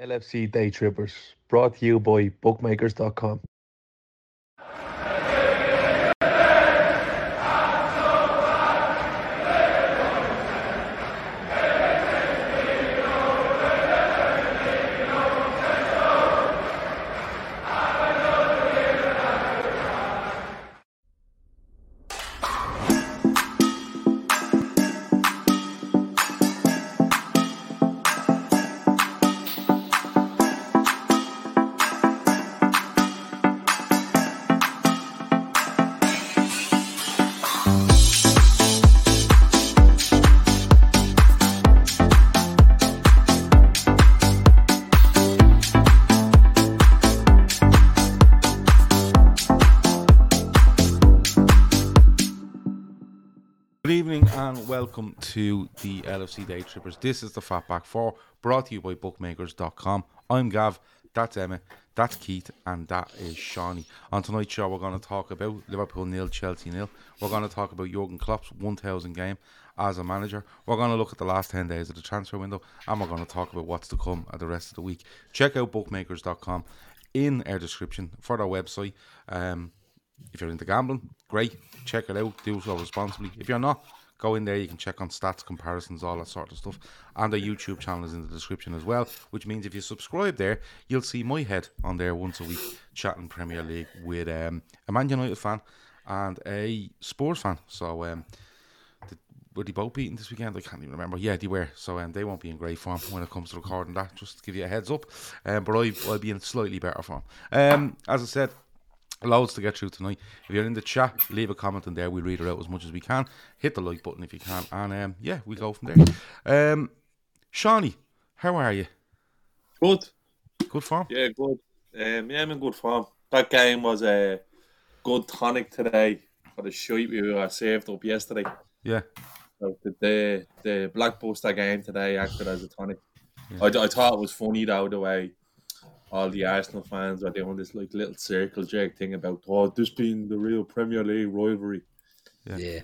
LFC Day Trippers, brought to you by bookmakers.com. welcome to the LFC Day Trippers. This is the Flatback 4 brought to you by bookmakers.com. I'm Gav, that's Emma, that's Keith, and that is Shawnee. On tonight's show, we're going to talk about Liverpool nil, Chelsea nil. We're going to talk about Jurgen Klopp's 1000 game as a manager. We're going to look at the last 10 days of the transfer window and we're going to talk about what's to come at the rest of the week. Check out bookmakers.com in our description for their website. Um, if you're into gambling, great. Check it out. Do so responsibly. If you're not, go in there. You can check on stats, comparisons, all that sort of stuff. And the YouTube channel is in the description as well, which means if you subscribe there, you'll see my head on there once a week chatting Premier League with um, a Man United fan and a Spurs fan. So, um, the, were they both beaten this weekend? I can't even remember. Yeah, they were. So um, they won't be in great form when it comes to recording that. Just to give you a heads up. Um, but I, I'll be in slightly better form. Um, as I said, Loads to get through tonight. If you're in the chat, leave a comment in there. We'll read it out as much as we can. Hit the like button if you can. And um, yeah, we go from there. Um, Shawnee, how are you? Good. Good form? Yeah, good. Um, yeah, I'm in good form. That game was a good tonic today for the shite we were saved up yesterday. Yeah. So the, the the Blackbuster game today acted as a tonic. I, I thought it was funny though the way all the Arsenal fans are doing this like little circle jerk thing about oh this being the real Premier League rivalry. Yeah.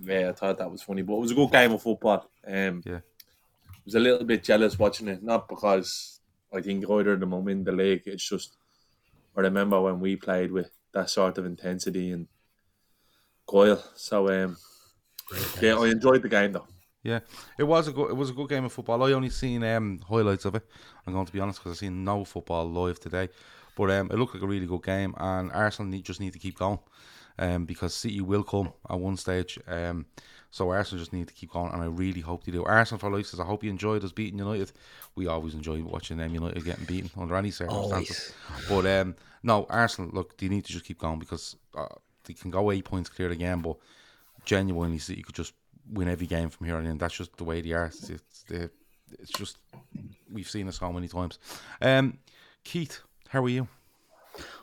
Yeah, I thought that was funny, but it was a good game of football. Um, Yeah. I was a little bit jealous watching it, not because I think either of them I'm in the league. It's just I remember when we played with that sort of intensity and guile. So um, yeah, I enjoyed the game though. Yeah, it was a good it was a good game of football. I only seen um, highlights of it. I'm going to be honest because I've seen no football live today, but um, it looked like a really good game, and Arsenal need, just need to keep going, um, because City will come at one stage. Um, so Arsenal just need to keep going, and I really hope they do. Arsenal for life says I hope you enjoyed us beating United. We always enjoy watching them United getting beaten under any circumstances. But um, no, Arsenal look they need to just keep going because uh, they can go eight points clear again, but genuinely City could just win every game from here on in. That's just the way they are. It's, it's, it's just we've seen this so many times. Um, Keith, how are you?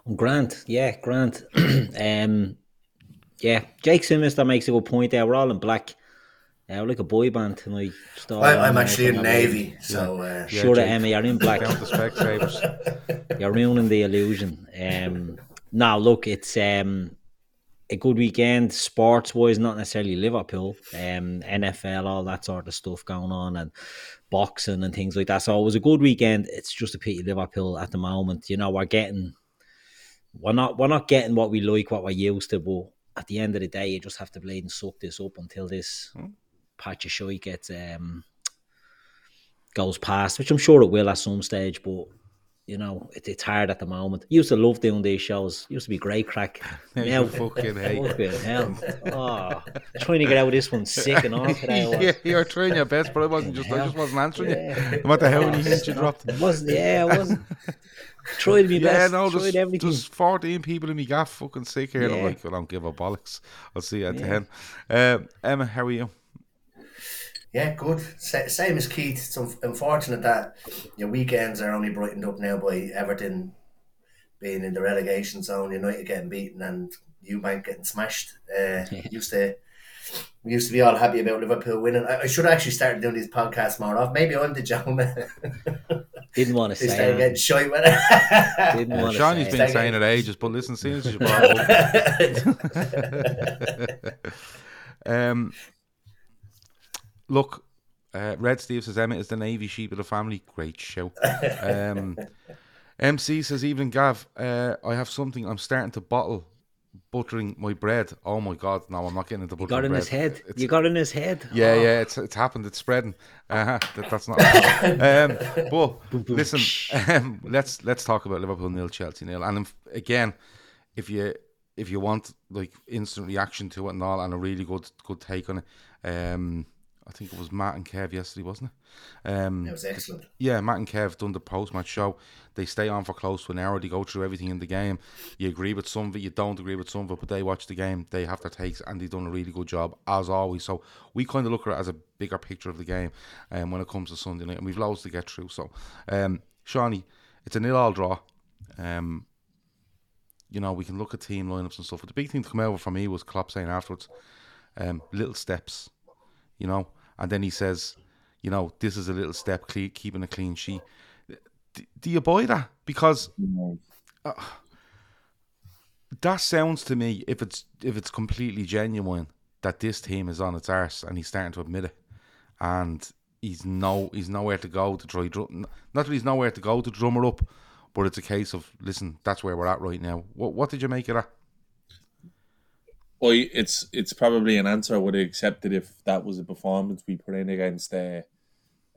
I'm Grant, yeah, Grant. um, yeah, Jake Simmons that makes a good point there. We're all in black. Uh, like a boy band tonight. Just all I, on I'm actually in the way. Navy, so uh, Yeah, Sure, Jake. Emma, you're in black. Down to Specsavers. You're ruining the illusion. Um, now, look, it's um, a good weekend sports wise, not necessarily Liverpool, um, NFL, all that sort of stuff going on, and boxing and things like that. So it was a good weekend. It's just a pity Liverpool at the moment. You know, we're getting, we're not, we're not getting what we like, what we're used to. But at the end of the day, you just have to blade and suck this up until this patch of shite gets um goes past, which I'm sure it will at some stage. But you know, it, it's hard at the moment. Used to love doing these shows. Used to be great crack. Now fucking hate. fucking hell. Oh, trying to get out of this one sick and all today. Yeah, you're trying your best, but I wasn't just I just wasn't answering Yeah. you. No matter how many hints you dropped. It wasn't, yeah, I wasn't. Tried my Yeah, best. no, tried there's, everything. there's 14 people in me gaff fucking sick here. And I'm Yeah. like, I don't give a bollocks. I'll see you at Yeah. 10. Um, Emma, how are you? Yeah, good. Sa- same as Keith. It's un- unfortunate that your weekends are only brightened up now by Everton being in the relegation zone, United getting beaten, and you Eubank getting smashed. Uh, Used to. We used to be all happy about Liverpool winning. I, I should have actually started doing these podcasts more often. Maybe I'm the Jonah. Didn't want to they say started it. getting shy with it. Didn't want to Shawnee's say been saying it ages, but listen, soon as you brought up. um, look, uh, Red Steve says Emma is the Navy sheep of the family. Great show. Um, MC says, even Gav, uh, I have something. I'm starting to bottle buttering my bread. Oh my God, no, I'm not getting into buttering. You got in bread. his head. It's- You got in his head. yeah, Oh. yeah, it's it's happened. It's spreading. Uh-huh, that, that's not. um, but listen, um, let's let's talk about Liverpool nil, Chelsea nil, and if, again, if you if you want like instant reaction to it and all, and a really good good take on it, um, I think it was Matt and Kev yesterday, wasn't it? Um, That was excellent. yeah, Matt and Kev done the post match show. They stay on for close to an hour. They go through everything in the game. You agree with some of it, you don't agree with some of it, but they watch the game. They have their takes, and they've done a really good job as always. So we kind of look at it as a bigger picture of the game, um, when it comes to Sunday night, and we've loads to get through. So, um, Shawnee, it's a nil-all draw. Um, you know, we can look at team lineups and stuff. But the big thing to come over for me was Klopp saying afterwards, um, little steps, you know, and then he says, you know, this is a little step, keeping a clean sheet. D- do you buy that? Because uh, that sounds to me, if it's if it's completely genuine, that this team is on its arse and he's starting to admit it, and he's no he's nowhere to go to try. Drum, not that he's nowhere to go to drum her up, but it's a case of listen, that's where we're at right now. What what did you make of that? Well, it's it's probably an answer I would have accepted if that was a performance we put in against uh,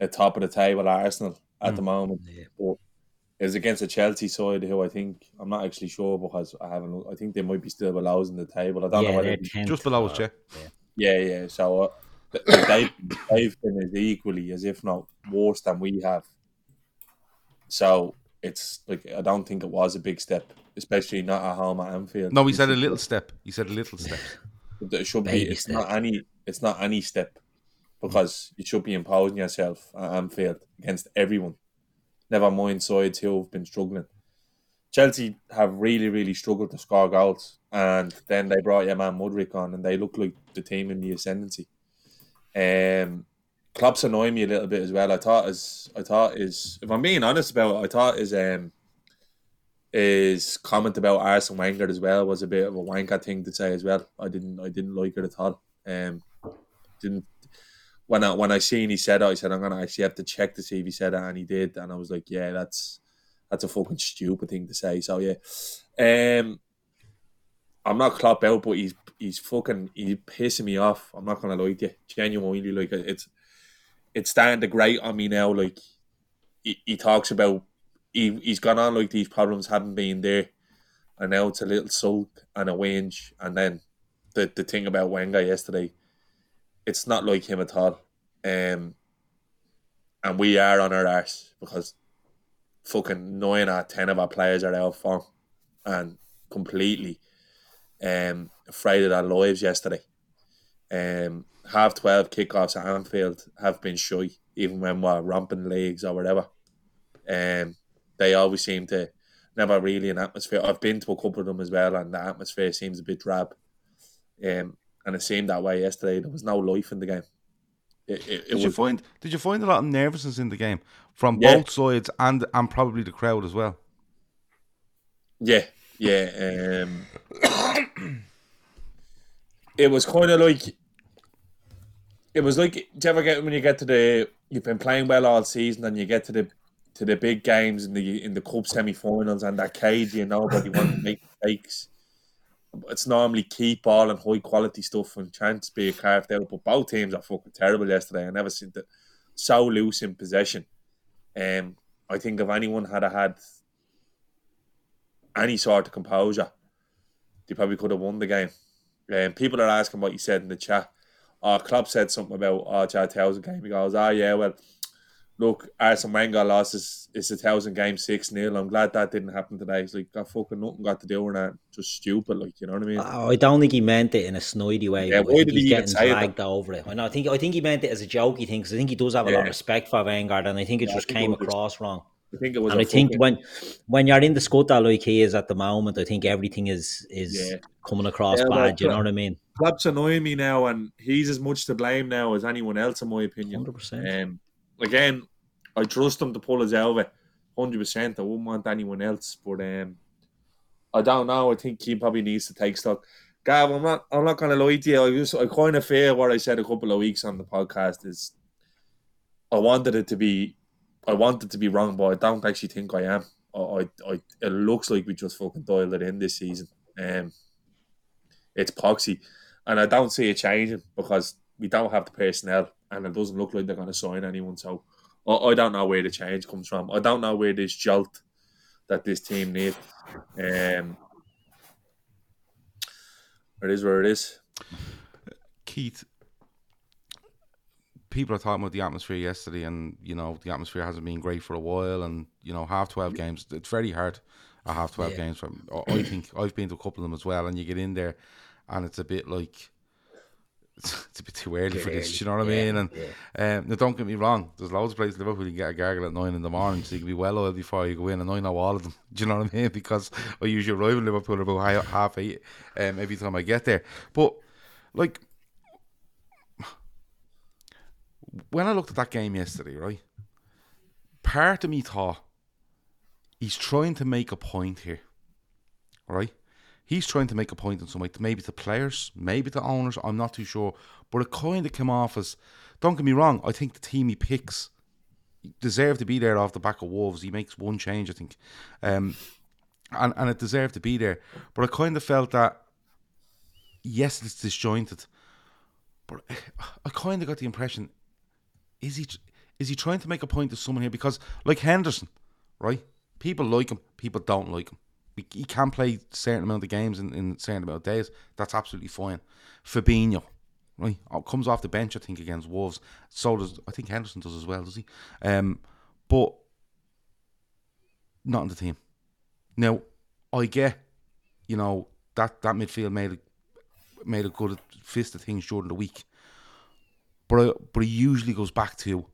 a top of the table Arsenal at the moment. But it was against a Chelsea side who I think I'm not actually sure because I haven't. I think they might be still below us in the table. I don't know Yeah, whether they're 10th. Just below us, yeah. yeah, yeah. So uh, they they've been as equally as if not worse than we have. So it's like I don't think it was a big step, especially not at home at Anfield. No, he said a little step. He said a little step. It should be. It's step. not any. It's not any step because you should be imposing yourself at Anfield against everyone. Never mind sides who have been struggling. Chelsea have really, really struggled to score goals, and then they brought your man Mudryk on, and they look like the team in the ascendancy. Um, Klopp's annoying me a little bit as well. I thought is, I thought is, if I'm being honest about it, I thought is um, his comment about Arsene Wenger as well was a bit of a wanker thing to say as well. I didn't I didn't like it at all. Um, didn't when I when I seen he said it, I said I'm gonna actually have to check to see if he said it, and he did, and I was like, yeah, that's that's a fucking stupid thing to say. So yeah, um, I'm not Klopp out, but he's he's fucking he's pissing me off. I'm not gonna lie to you, genuinely like it's it's starting to grate on me now. Like he, he talks about he he's gone on like these problems haven't been there, and now it's a little sulk and a whinge, and then the the thing about Wenger yesterday, it's not like him at all, um, and we are on our arse because fucking nine out of ten of our players are out of form, and completely um afraid of their lives yesterday. Um, half twelve kickoffs at Anfield have been shy, even when we're romping leagues or whatever. Um, they always seem to never really an atmosphere. I've been to a couple of them as well, and the atmosphere seems a bit drab. Um, and it seemed that way yesterday. There was no life in the game. it, it, Did you find did you find a lot of nervousness in the game from Yeah. both sides and and probably the crowd as well? Yeah, yeah. Um, it was kind of like it was like. Do you ever get when you get to the you've been playing well all season and you get to the to the big games in the in the cup semi-finals and that cage you know, but nobody wants to make mistakes. It's normally keep ball and high quality stuff and chance be carved out. But both teams are fucking terrible yesterday. I never seen it so loose in possession. Um, I think if anyone had had any sort of composure, they probably could have won the game. Um, people are asking what you said in the chat. Oh, Klopp said something about our oh, a thousand game. He goes, oh yeah, well, look, Arsene Wenger lost his, it's a thousand game six 0 I'm glad that didn't happen today. He's like, got fucking nothing got to do with that. Just stupid, like you know what I mean? Oh, I don't think he meant it in a snidey way. Yeah, why did he getting say that? dragged over it. I know. I think I think he meant it as a jokey thing because I think he does have a lot of respect for Wenger, and I think it Yeah, just think came it was- across wrong. I think it was. And I think when when you're in the scuttle like he is at the moment, I think everything is is Yeah. coming across Yeah, bad. you know what I mean? Klopp's annoying me now, and he's as much to blame now as anyone else, in my opinion. Hundred percent. Um, again, I trust him to pull us it, hundred percent. I wouldn't want anyone else, but um, I don't know. I think he probably needs to take stock. Gav, I'm not. I'm not gonna lie to you. I just, I kind of fear what I said a couple of weeks on the podcast is. I wanted it to be, I wanted to be wrong, but I don't actually think I am. I, I, I it looks like we just fucking dialed it in this season. Um, it's poxy, and I don't see it changing because we don't have the personnel, and it doesn't look like they're going to sign anyone. So I, I don't know where the change comes from. I don't know where this jolt that this team needs. Um, it is where it is. Keith, people are talking about the atmosphere yesterday, and you know the atmosphere hasn't been great for a while, and you know half twelve games. It's very hard. A half twelve Yeah. games. From I think I've been to a couple of them as well, and you get in there, and it's a bit like it's, a bit too early for this. early. You know what I Yeah, mean? And um, now don't get me wrong. There's loads of places in Liverpool you can get a gargle at nine in the morning, so you can be well oiled before you go in, and I know all of them. Do you know what I mean? Because I usually arrive in Liverpool about half eight um, every time I get there. But like when I looked at that game yesterday, right? Part of me thought he's trying to make a point here, right? He's trying to make a point in some way, maybe the players, maybe the owners. I'm not too sure, but it kind of came off as. Don't get me wrong. I think the team he picks deserve to be there off the back of Wolves. He makes one change, I think, um, and and it deserved to be there. But I kind of felt that yes, it's disjointed, but I kind of got the impression is he is he trying to make a point to someone here because like Henderson, right? People like him, people don't like him. He, can play certain amount of games in, in certain amount of days. That's absolutely fine. Fabinho, right, oh, comes off the bench I think against Wolves. So does I think Henderson does as well, does he? Um, but not in the team. Now I get, you know that that midfield made a, made a good fist of things during the week. But I, but it usually goes back to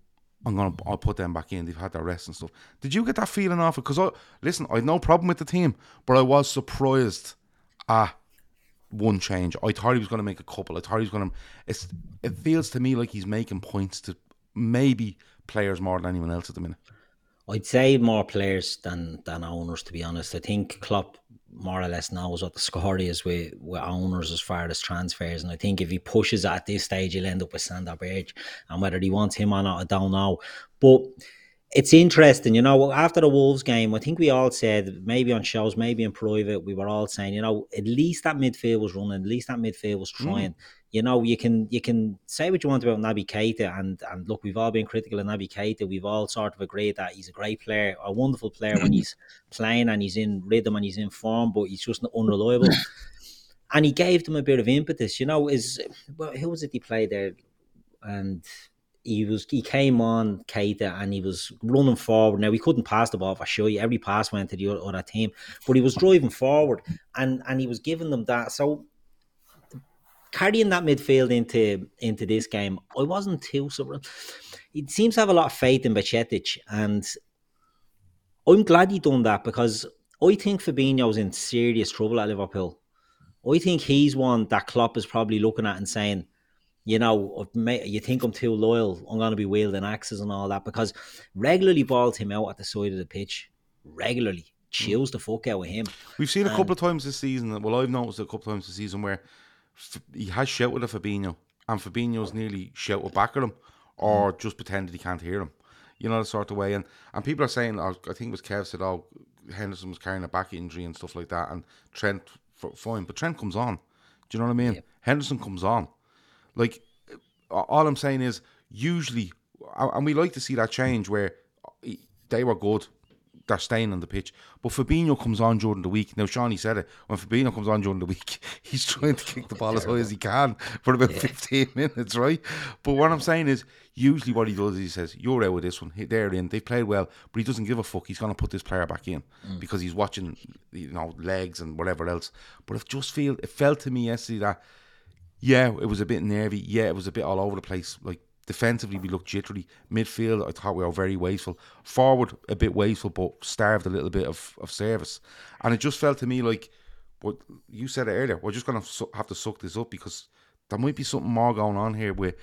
I'm gonna I'll put them back in. They've had their rest and stuff. Did you get that feeling off it? Because I listen, I had no problem with the team, but I was surprised at one change. I thought he was gonna make a couple. I thought he was gonna. It's it feels to me like he's making points to maybe players more than anyone else at the minute. I'd say more players than than owners, to be honest. I think Klopp more or less knows what the score is with, with owners as far as transfers. And I think if he pushes at this stage, he'll end up with Sander Berge. And whether he wants him or not, I don't know. But it's interesting, you know, after the Wolves game, I think we all said, maybe on shows, maybe in private, we were all saying, you know, at least that midfield was running, at least that midfield was mm. trying. You know, you can you can say what you want about Naby Keita, and and look, we've all been critical of Naby Keita. We've all sort of agreed that he's a great player, a wonderful player when he's playing and he's in rhythm and he's in form, but he's just unreliable. and he gave them a bit of impetus. You know, is well, who was it he played there? And he was he came on Keita and he was running forward. Now he couldn't pass the ball I for sure. Every pass went to the other, other team, but he was driving forward and and he was giving them that. So carrying that midfield into into this game, I wasn't too surprised. He seems to have a lot of faith in Bajcetic, and I'm glad he done that because I think Fabinho's in serious trouble at Liverpool. I think he's one that Klopp is probably looking at and saying, you know, you think I'm too loyal, I'm going to be wielding axes and all that because regularly balls him out at the side of the pitch, regularly hmm. chills the fuck out of him. We've seen a couple um, of times this season. Well, I've noticed a couple of times this season where he has shouted at Fabinho, and Fabinho's nearly shouted back at him, or mm. just pretended he can't hear him. You know the sort of way, and and people are saying, I think it was Kev said, oh, Henderson was carrying a back injury and stuff like that, and Trent fine, but Trent comes on. Do you know what I mean? Henderson comes on. Like all I'm saying is, usually, and we like to see that change where uh, they were good they're staying on the pitch. But Fabinho comes on during the week. Now, Shawnee said it. When Fabinho comes on during the week, he's trying to kick the ball as high as he can for about yeah. 15 minutes, right? But what I'm saying is, usually what he does is he says, You're out with this one. They're in. They've played well, but he doesn't give a fuck. He's going to put this player back in mm. because he's watching, you know, legs and whatever else. But it just feel it felt to me yesterday that, yeah, it was a bit nervy. Yeah, it was a bit all over the place. Like, Defensively, we looked jittery. Midfield, I thought we were very wasteful. Forward, a bit wasteful, but starved a little bit of, of service. And it just felt to me like what you said it earlier. We're just going to have to suck this up because there might be something more going on here with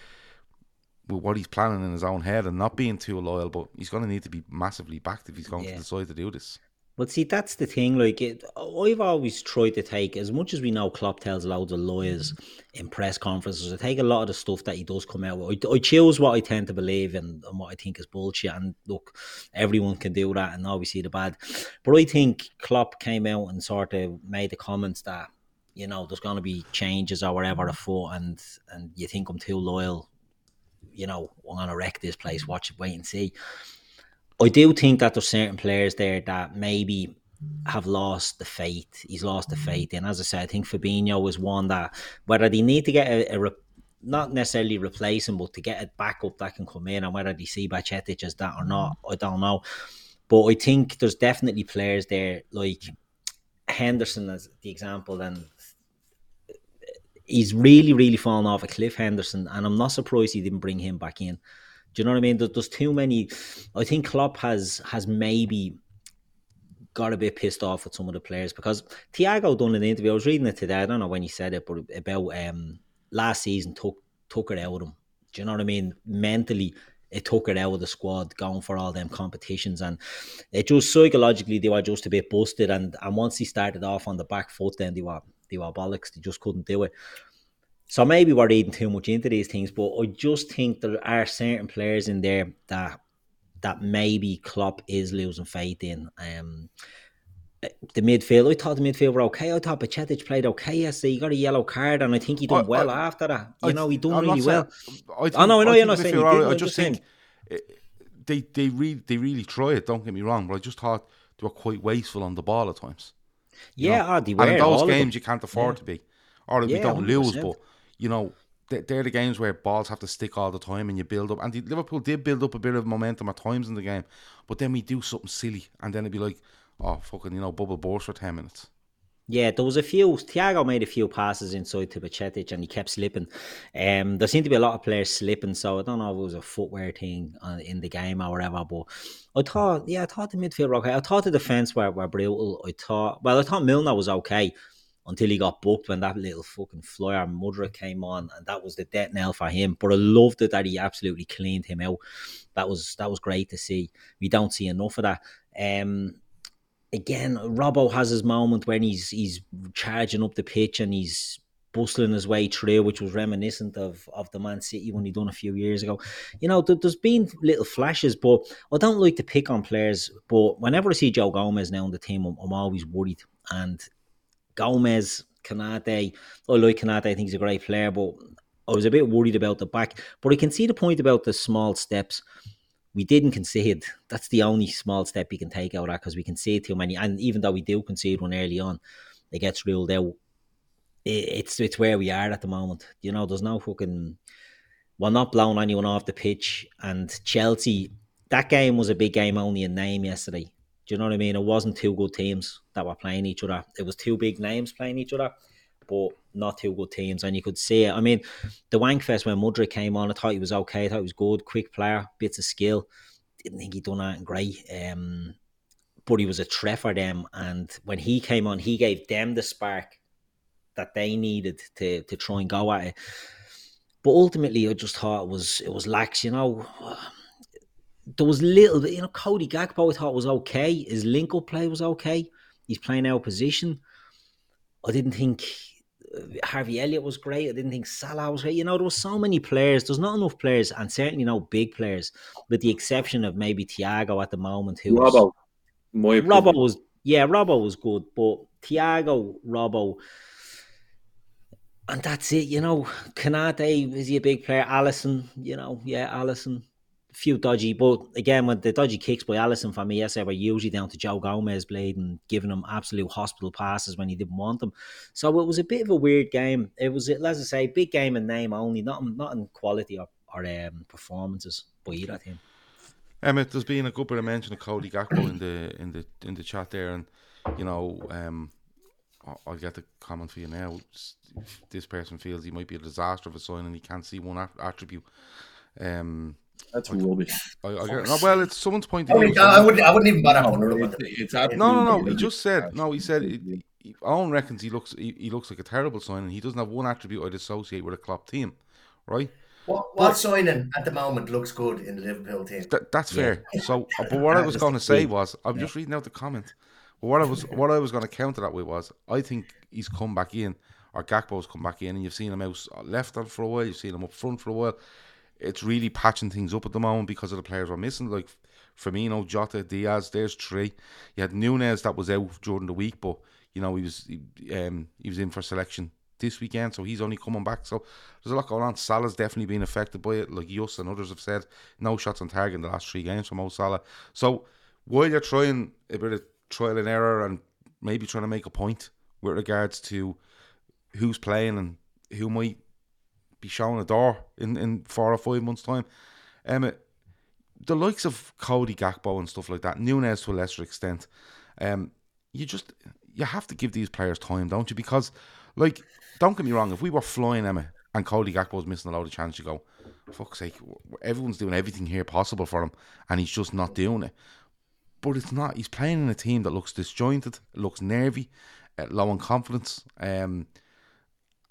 with what he's planning in his own head and not being too loyal. But he's going to need to be massively backed if he's going yeah. to decide to do this. But see, that's the thing. Like, it, I've always tried to take as much as we know. Klopp tells loads of lawyers mm-hmm. in press conferences. I take a lot of the stuff that he does come out with. I, I choose what I tend to believe and, and what I think is bullshit. And look, everyone can do that, and obviously the bad. But I think Klopp came out and sort of made the comments that you know there's going to be changes or whatever mm-hmm. afoot, and and you think I'm too loyal. You know, I'm going to wreck this place. Watch, it, wait and see. I do think that there's certain players there that maybe have lost the faith. He's lost the mm-hmm. faith, and as I said, I think Fabinho was one that whether they need to get a, a re, not necessarily replace him, but to get a backup that can come in, and whether they see Bajcetic as that or not, mm-hmm. I don't know. But I think there's definitely players there like Henderson as the example, and he's really, really fallen off a cliff, Henderson, and I'm not surprised he didn't bring him back in. Do you know what I mean? There's too many. I think Klopp has has maybe got a bit pissed off with some of the players because Thiago done an interview. I was reading it today. I don't know when he said it, but about um, last season took took it out of him. Do you know what I mean? Mentally, it took it out of the squad going for all them competitions, and it just psychologically they were just a bit busted. And and once he started off on the back foot, then they were they were bollocks. They just couldn't do it. So maybe we're reading too much into these things, but I just think there are certain players in there that that maybe Klopp is losing faith in. Um, the midfield, I thought the midfield were okay. I thought Bajcetic played okay yesterday. He got a yellow card, and I think he done I, well I, after that. You I, know, he done really well. I, think, I know, I know, you're not saying. I just think they they really they really try it. Don't get me wrong, but I just thought they were quite wasteful on the ball at times. Yeah, know? they were. And in those games, you can't afford yeah. to be, or yeah, we don't 100%. lose. But you know, they're the games where balls have to stick all the time and you build up. And the, Liverpool did build up a bit of momentum at times in the game, but then we do something silly, and then it'd be like, oh fucking, you know, bubble burst for ten minutes. Yeah, there was a few. Thiago made a few passes inside to Bajcetic and he kept slipping. Um, there seemed to be a lot of players slipping, so I don't know if it was a footwear thing uh, in the game or whatever. But I thought, yeah, I thought the midfield were okay. I thought the defense were, were brutal. I thought, well, I thought Milner was okay until he got booked when that little fucking flyer Mudryk came on, and that was the death knell for him. But I loved it that he absolutely cleaned him out. That was that was great to see. We don't see enough of that. Um, again, Robbo has his moment when he's he's charging up the pitch and he's bustling his way through, which was reminiscent of of the Man City when he done a few years ago. You know, there's been little flashes, but I don't like to pick on players. But whenever I see Joe Gomez now on the team, I'm, I'm always worried. And Gomez, Konate. I like Konate. I think he's a great player, but I was a bit worried about the back. But I can see the point about the small steps. We didn't concede. That's the only small step you can take out of that because we concede too many. And even though we do concede one early on, it gets ruled out. It's it's where we are at the moment. You know, there's no fucking. We're not blowing anyone off the pitch. And Chelsea, that game was a big game only in name yesterday. Do you know what I mean? It wasn't two good teams that were playing each other. It was two big names playing each other, but not two good teams. And you could see it. I mean, the Wankfest when Mudryk came on, I thought he was okay. I thought he was good, quick player, bits of skill. Didn't think he'd done that great. Um, but he was a threat for them. And when he came on, he gave them the spark that they needed to to try and go at it. but ultimately, I just thought it was it was lax. You know, there was little bit. You know, Cody Gakpo I thought was okay. His link up play was okay. He's playing out of position. I didn't think uh, Harvey Elliott was great. I didn't think Salah was great. You know, there was so many players. There's not enough players, and certainly no big players, with the exception of maybe Thiago at the moment. Who Robbo, was, Robbo was yeah, Robbo was good, but Thiago, Robbo, and that's it. You know, Konate is he a big player? Alisson, you know, yeah, Alisson. Few dodgy, but again, when the dodgy kicks by Alisson for me yesterday were usually down to Joe Gomez blade and giving him absolute hospital passes when he didn't want them. So it was a bit of a weird game. It was, as I say, big game in name only, not not in quality or, or um, performances by either team. Emmett, there's been a good bit of mention of Cody Gakpo in the in the in the chat there, and you know, um, I'll get the comment for you now. This person feels he might be a disaster of a sign, and he can't see one attribute. Um, that's rubbish. I, I get, no, well, it's someone's point I, view. wouldn't, I wouldn't. I wouldn't even bother No, wondering it- about it's No, no, no. He just said no. He said it, he, Owen reckons he looks he, he looks like a terrible sign, and he doesn't have one attribute I'd associate with a Klopp team, right? What, what signing at the moment looks good in the Liverpool team? That, that's fair. So, uh, but what I was going to say was, I'm just reading out the comment. But what I was, what I was going to counter that with was, I think he's come back in, or Gakpo's come back in, and you've seen him out left on for a while, you've seen him up front for a while. It's really patching things up at the moment because of the players we're missing, like Firmino, Jota, Diaz. There's three. You had Nunez that was out during the week, but you know he was he, um, he was in for selection this weekend, so he's only coming back. So there's a lot going on. Salah's definitely been affected by it, like Yus and others have said. No shots on target in the last three games from Mo Salah. So while you're trying a bit of trial and error and maybe trying to make a point with regards to who's playing and who might be showing a door in, in four or five months' time, um, the likes of Cody Gakpo and stuff like that, Nunez to a lesser extent, um, you just you have to give these players time, don't you? Because, like, don't get me wrong, if we were flying Emma and Cody Gakpo's missing a lot of chance, you go, fuck's sake, everyone's doing everything here possible for him, and he's just not doing it. But it's not. He's playing in a team that looks disjointed, looks nervy, uh, low on confidence, um,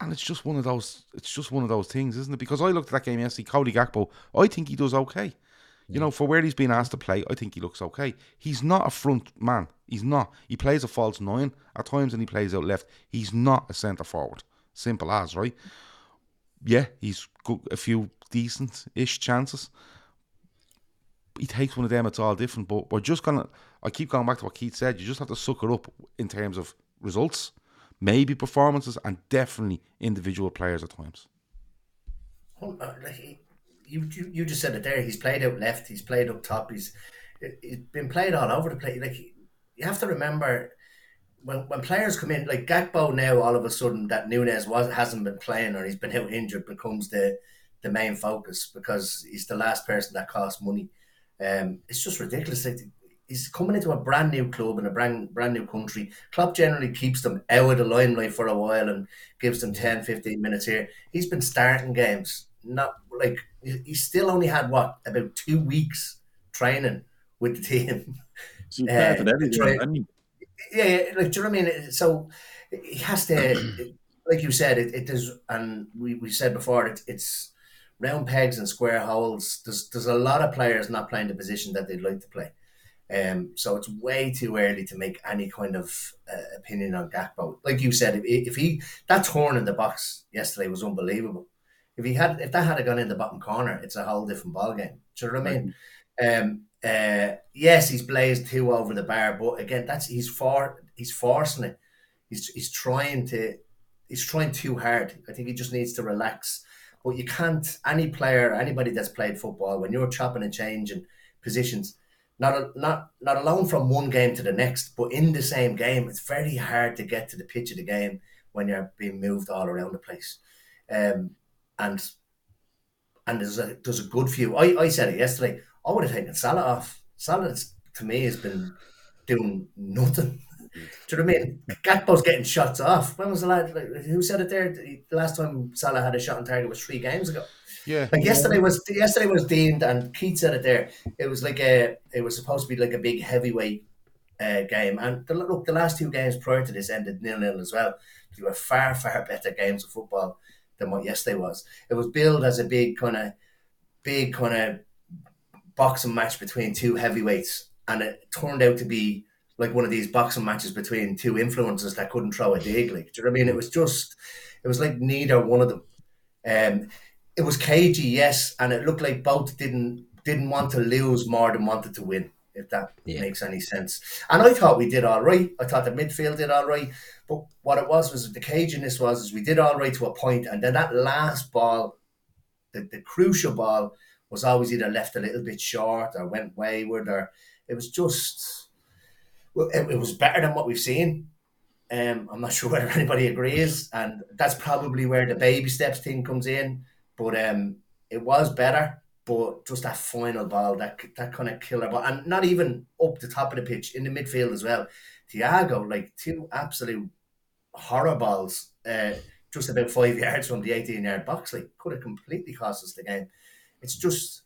and it's just one of those. It's just one of those things, isn't it? Because I looked at that game yesterday, Cody Gakpo. I think he does okay. You know, for where he's been asked to play, I think he looks okay. He's not a front man. He's not. He plays a false nine at times and he plays out left. He's not a centre forward. Simple as, right? Yeah, he's got a few decent ish chances. He takes one of them, it's all different. But we're just gonna I keep going back to what Keith said, you just have to suck it up in terms of results, maybe performances, and definitely individual players at times. You, you you just said it there. He's played out left. He's played up top. He's he's been played all over the place. Like you have to remember when when players come in, like Gakpo now, all of a sudden that Nunez was hasn't been playing or he's been out injured becomes the the main focus because he's the last person that costs money. Um, it's just ridiculous. Like, he's coming into a brand new club in a brand brand new country. Klopp generally keeps them out of the limelight for a while and gives them 10, 15 minutes here. He's been starting games. Not like he still only had what about two weeks training with the team. So he's better than Uh, try- yeah, yeah, like do you know what I mean? So he has to, like you said, it, it is, and we, we said before, it, it's round pegs and square holes. There's there's a lot of players not playing the position that they'd like to play. Um, so it's way too early to make any kind of uh, opinion on Gakpo. Like you said, if, if he that torn in the box yesterday was unbelievable. If he had, if that had gone in the bottom corner, it's a whole different ball game. Do you know what I mean? Um, uh, yes, he's blazed two over the bar, but again, that's he's for he's forcing it. He's he's trying to he's trying too hard. I think he just needs to relax. But you can't any player, anybody that's played football, when you're chopping and changing positions, not not not alone from one game to the next, but in the same game, it's very hard to get to the pitch of the game when you're being moved all around the place. Um, and and there's a there's a good few. I, I said it yesterday. I would have taken Salah off. Salah to me has been doing nothing. Do you know what I mean? Gakpo's getting shots off. When was the last? Like, who said it there? The last time Salah had a shot on target was three games ago. Yeah. Like yesterday was yesterday was deemed, and Keith said it there. It was like a it was supposed to be like a big heavyweight uh, game, and the, look, the last two games prior to this ended nil nil as well. They were far far better games of football than what yesterday was. It was billed as a big kind of, big kind of boxing match between two heavyweights, and it turned out to be like one of these boxing matches between two influencers that couldn't throw a dig. Like, do you know what I mean? It was just, it was like neither one of them. Um, it was cagey, yes, and it looked like both didn't didn't want to lose more than wanted to win. If that Yeah. makes any sense. And I thought we did all right. I thought the midfield did all right. But what it was was the caginess was is we did all right to a point, and then that last ball, the, the crucial ball, was always either left a little bit short or went wayward, or it was just well, it, it was better than what we've seen. Um, I'm not sure whether anybody agrees, and that's probably where the baby steps thing comes in. But um, it was better, but just that final ball, that that kind of killer ball, and not even up the top of the pitch in the midfield as well. Thiago, like two absolute horror balls, uh, just about five yards from the 18 yard box, like could have completely cost us the game. It's just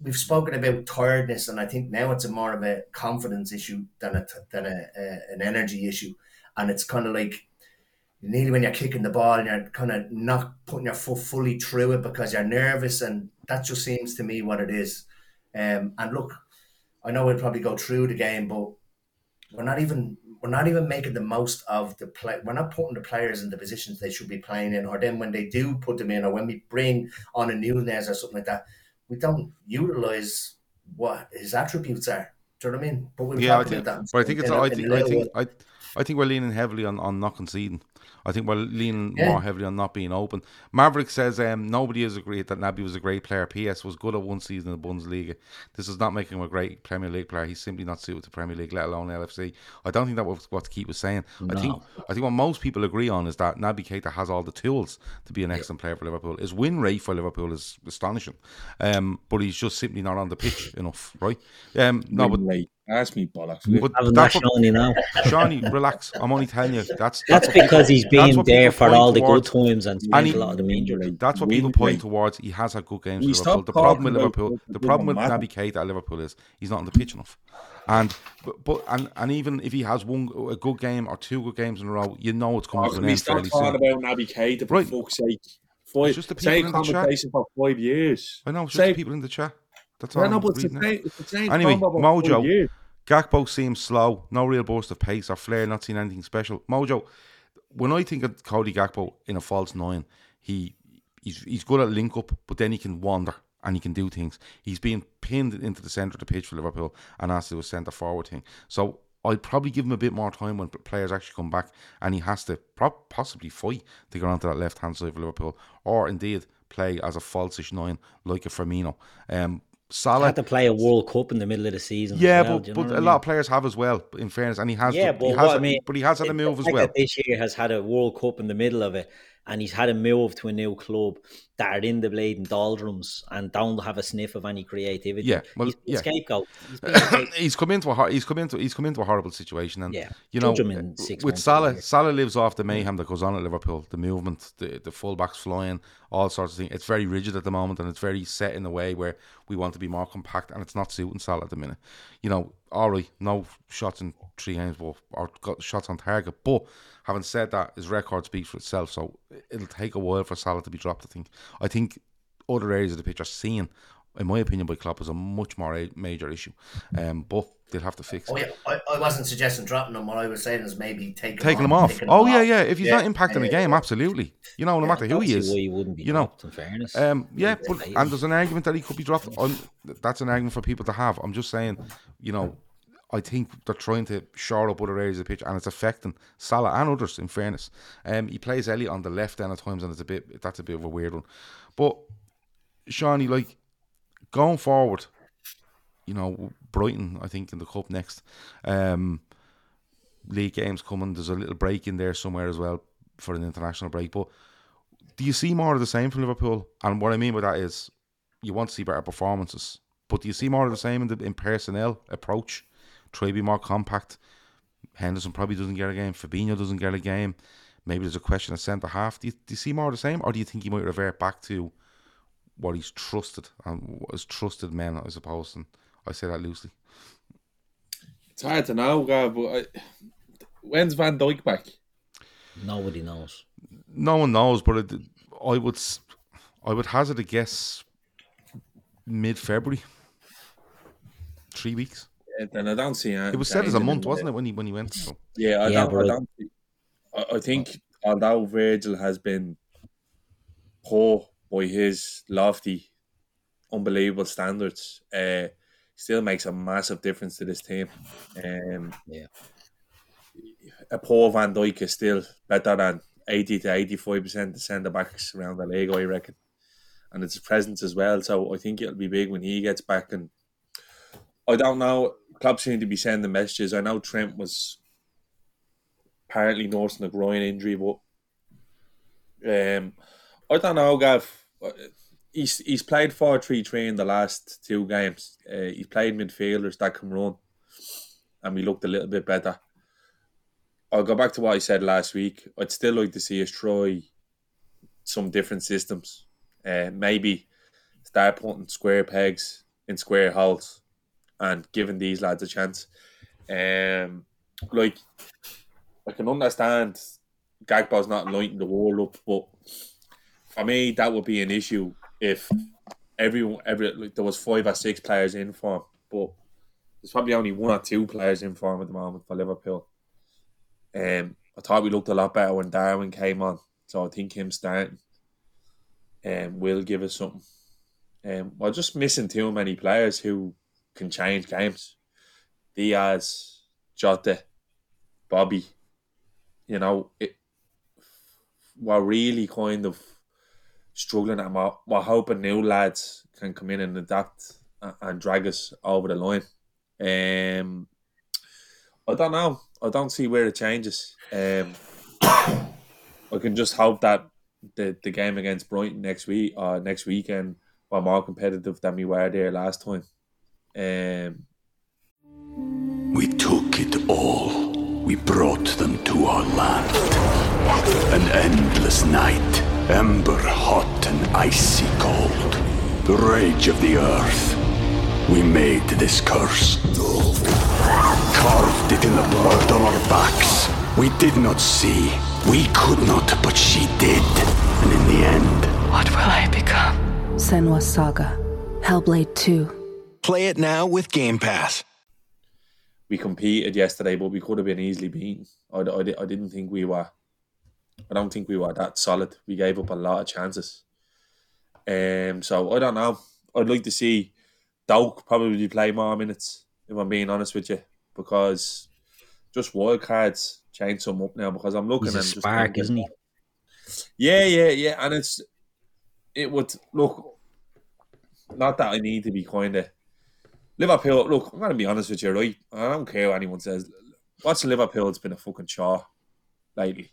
we've spoken about tiredness, and I think now it's a more of a confidence issue than a than a, a an energy issue, and it's kind of like nearly when you're kicking the ball and you're kind of not putting your foot fully through it because you're nervous, and that just seems to me what it is. Um, and look, I know we'll probably go through the game, but we're not even we're not even making the most of the play. We're not putting the players in the positions they should be playing in, or then when they do put them in, or when we bring on a Nunez or something like that, we don't utilize what his attributes are. Do you know what I mean? But we'll Yeah, I think, that. but I think it's. in I think. I think. I, I think we're leaning heavily on, on not conceding. I think we're leaning Yeah. more heavily on not being open. Maverick says um, nobody has agreed that Naby was a great player. PS was good at one season in the Bundesliga. This is not making him a great Premier League player. He's simply not suited to Premier League, let alone LFC. I don't think that was what Keith was saying. I think I think what most people agree on is that Naby Keita has all the tools to be an excellent player for Liverpool. His win rate for Liverpool is astonishing, um, but he's just simply not on the pitch enough, right? Um, no, but Win rate. Ask me bollocks. but Having that's that what- Shawnee now. Shawnee, relax. I'm only telling you that's That's what because people- he's that's been what there people for point all the towards. good times and And he- a lot of them injured. That's what Win people point rate. towards. He has had good games We for Liverpool. stop The problem talking with about Liverpool, the doesn't problem with matter. Naby Keita at Liverpool is he's not on the pitch enough. And but, but and, and even if he has one a good game or two good games in a row, you know it's coming Oh, to can an we end stop fairly talking soon. about Naby Keita for Right. fuck's sake? Five, just the people same in the chat. conversation for five years. I know it's just Same- the people in the chat. That's all. Yeah, no, but it's the same, it's the same Anyway, Mojo. Gakpo seems slow, no real burst of pace or flair, not seen anything special. Mojo, when I think of Cody Gakpo in a false nine, he he's he's good at link up, but then he can wander and he can do things. He's being pinned into the centre of the pitch for Liverpool and asked to do a centre forward thing. So I'd probably give him a bit more time when players actually come back, and he has to possibly fight to get onto that left hand side for Liverpool, or indeed play as a falsish nine like a Firmino. Um, Salah had to play a World Cup in the middle of the season. yeah, well, but, but a mean? lot of players have as well. In fairness, and he has. Yeah, the- but he has I mean, but he has had a move as well. This year has had a World Cup in the middle of it, and he's had a move to a new club that are in the bleeding doldrums and don't have a sniff of any creativity. Yeah, well, he's yeah. scapegoat. He's been a scapegoat. he's come into a he's come into he's come into a horrible situation, and Yeah, you know, judge him in six with Salah. Salah lives off the mayhem that goes on at Liverpool, the movement, the the fullbacks flying, all sorts of things. It's very rigid at the moment, and it's very set in a way where we want to be more compact, and it's not suiting Salah at the minute. You know, all right, no shots in three games, but or got shots on target. But having said that, his record speaks for itself. So it'll take a while for Salah to be dropped. I think. I think other areas of the pitch are seen, in my opinion, by Klopp is a much more major issue. Um, but they'll have to fix it. Oh yeah, I, I wasn't suggesting dropping them. What I was saying is maybe taking taking him them off. taking Oh them yeah, yeah. If he's Yeah, not impacting the game, absolutely. You know, no matter who he is, see he wouldn't be you know. dropped, in fairness. Um, yeah, but and there's an argument that he could be dropped. I'm, that's an argument for people to have. I'm just saying, you know, I think they're trying to shore up other areas of the pitch, and it's affecting Salah and others. In fairness, um, he plays Elliott on the left end at times, and it's a bit that's a bit of a weird one. But Shawnee, like going forward, you know, Brighton, I think in the cup next. Um, league games coming. There's a little break in there somewhere as well for an international break. But do you see more of the same from Liverpool? And what I mean by that is you want to see better performances. But do you see more of the same in the in personnel approach? Try to be more compact. Henderson probably doesn't get a game. Fabinho doesn't get a game. Maybe there's a question of centre half. Do you, do you see more of the same, or do you think he might revert back to what he's trusted and what his trusted men, I suppose? And I say that loosely. It's hard to know, Gav, but I, when's Van Dijk back? Nobody knows. No one knows, but it, I would s- I would hazard a guess mid February. Three weeks. And I don't see It was said as a month, wasn't it, when he when he went? So. Yeah, I Yeah, don't. I, don't think- I, I think although Virgil has been poor by his lofty, unbelievable standards, uh, still makes a massive difference to this team. Um, Yeah. a poor Van Dijk is still better than eighty to eighty-five percent of centre backs around the league, I reckon, and it's his presence as well. So I think it'll be big when he gets back. And I don't know. Clubs seem to be sending messages. I know Trent was apparently nursing a groin injury, but um, I don't know, Gav. He's he's played four three three in the last two games. Uh, he's played midfielders that can run, and we looked a little bit better. I'll go back to what I said last week. I'd still like to see us try some different systems. Uh, maybe start putting square pegs in square holes and giving these lads a chance. Um, like I can understand Gakpo's not lighting the wall up, but for me that would be an issue if everyone every like, there was five or six players in form, but there's probably only one or two players in form at the moment for Liverpool. Um, I thought we looked a lot better when Darwin came on, so I think him starting um, will give us something. Um, we're just missing too many players who can change games. Diaz, Jota, Bobby, you know, it, we're really kind of struggling and we're, we're hoping new lads can come in and adapt and, drag us over the line. Um, I don't know. I don't see where it changes. Um, I can just hope that the, the game against Brighton next week or next weekend were more competitive than we were there last time. Um, We took it all. We brought them to our land. An endless night, ember hot and icy cold. The rage of the earth. We made this curse. Carved it in the blood on our backs. We did not see. We could not, but she did. And in the end, What will I become? Senua's Saga. Hellblade 2. Play it now with Game Pass. we competed yesterday, but we could have been easily beaten. I, I, I didn't think we were. I don't think we were that solid. We gave up a lot of chances. Um, so I don't know. I'd like to see Doak probably play more minutes. If I'm being honest with you, because just wild cards change some up now. Because I'm looking He's a and spark, thinking- isn't he? Yeah, yeah, yeah. And it's it would look not that I need to be kind of Liverpool. Look, I'm gonna be honest with you, right? I don't care what anyone says. Watch Liverpool. It's been a fucking chore lately.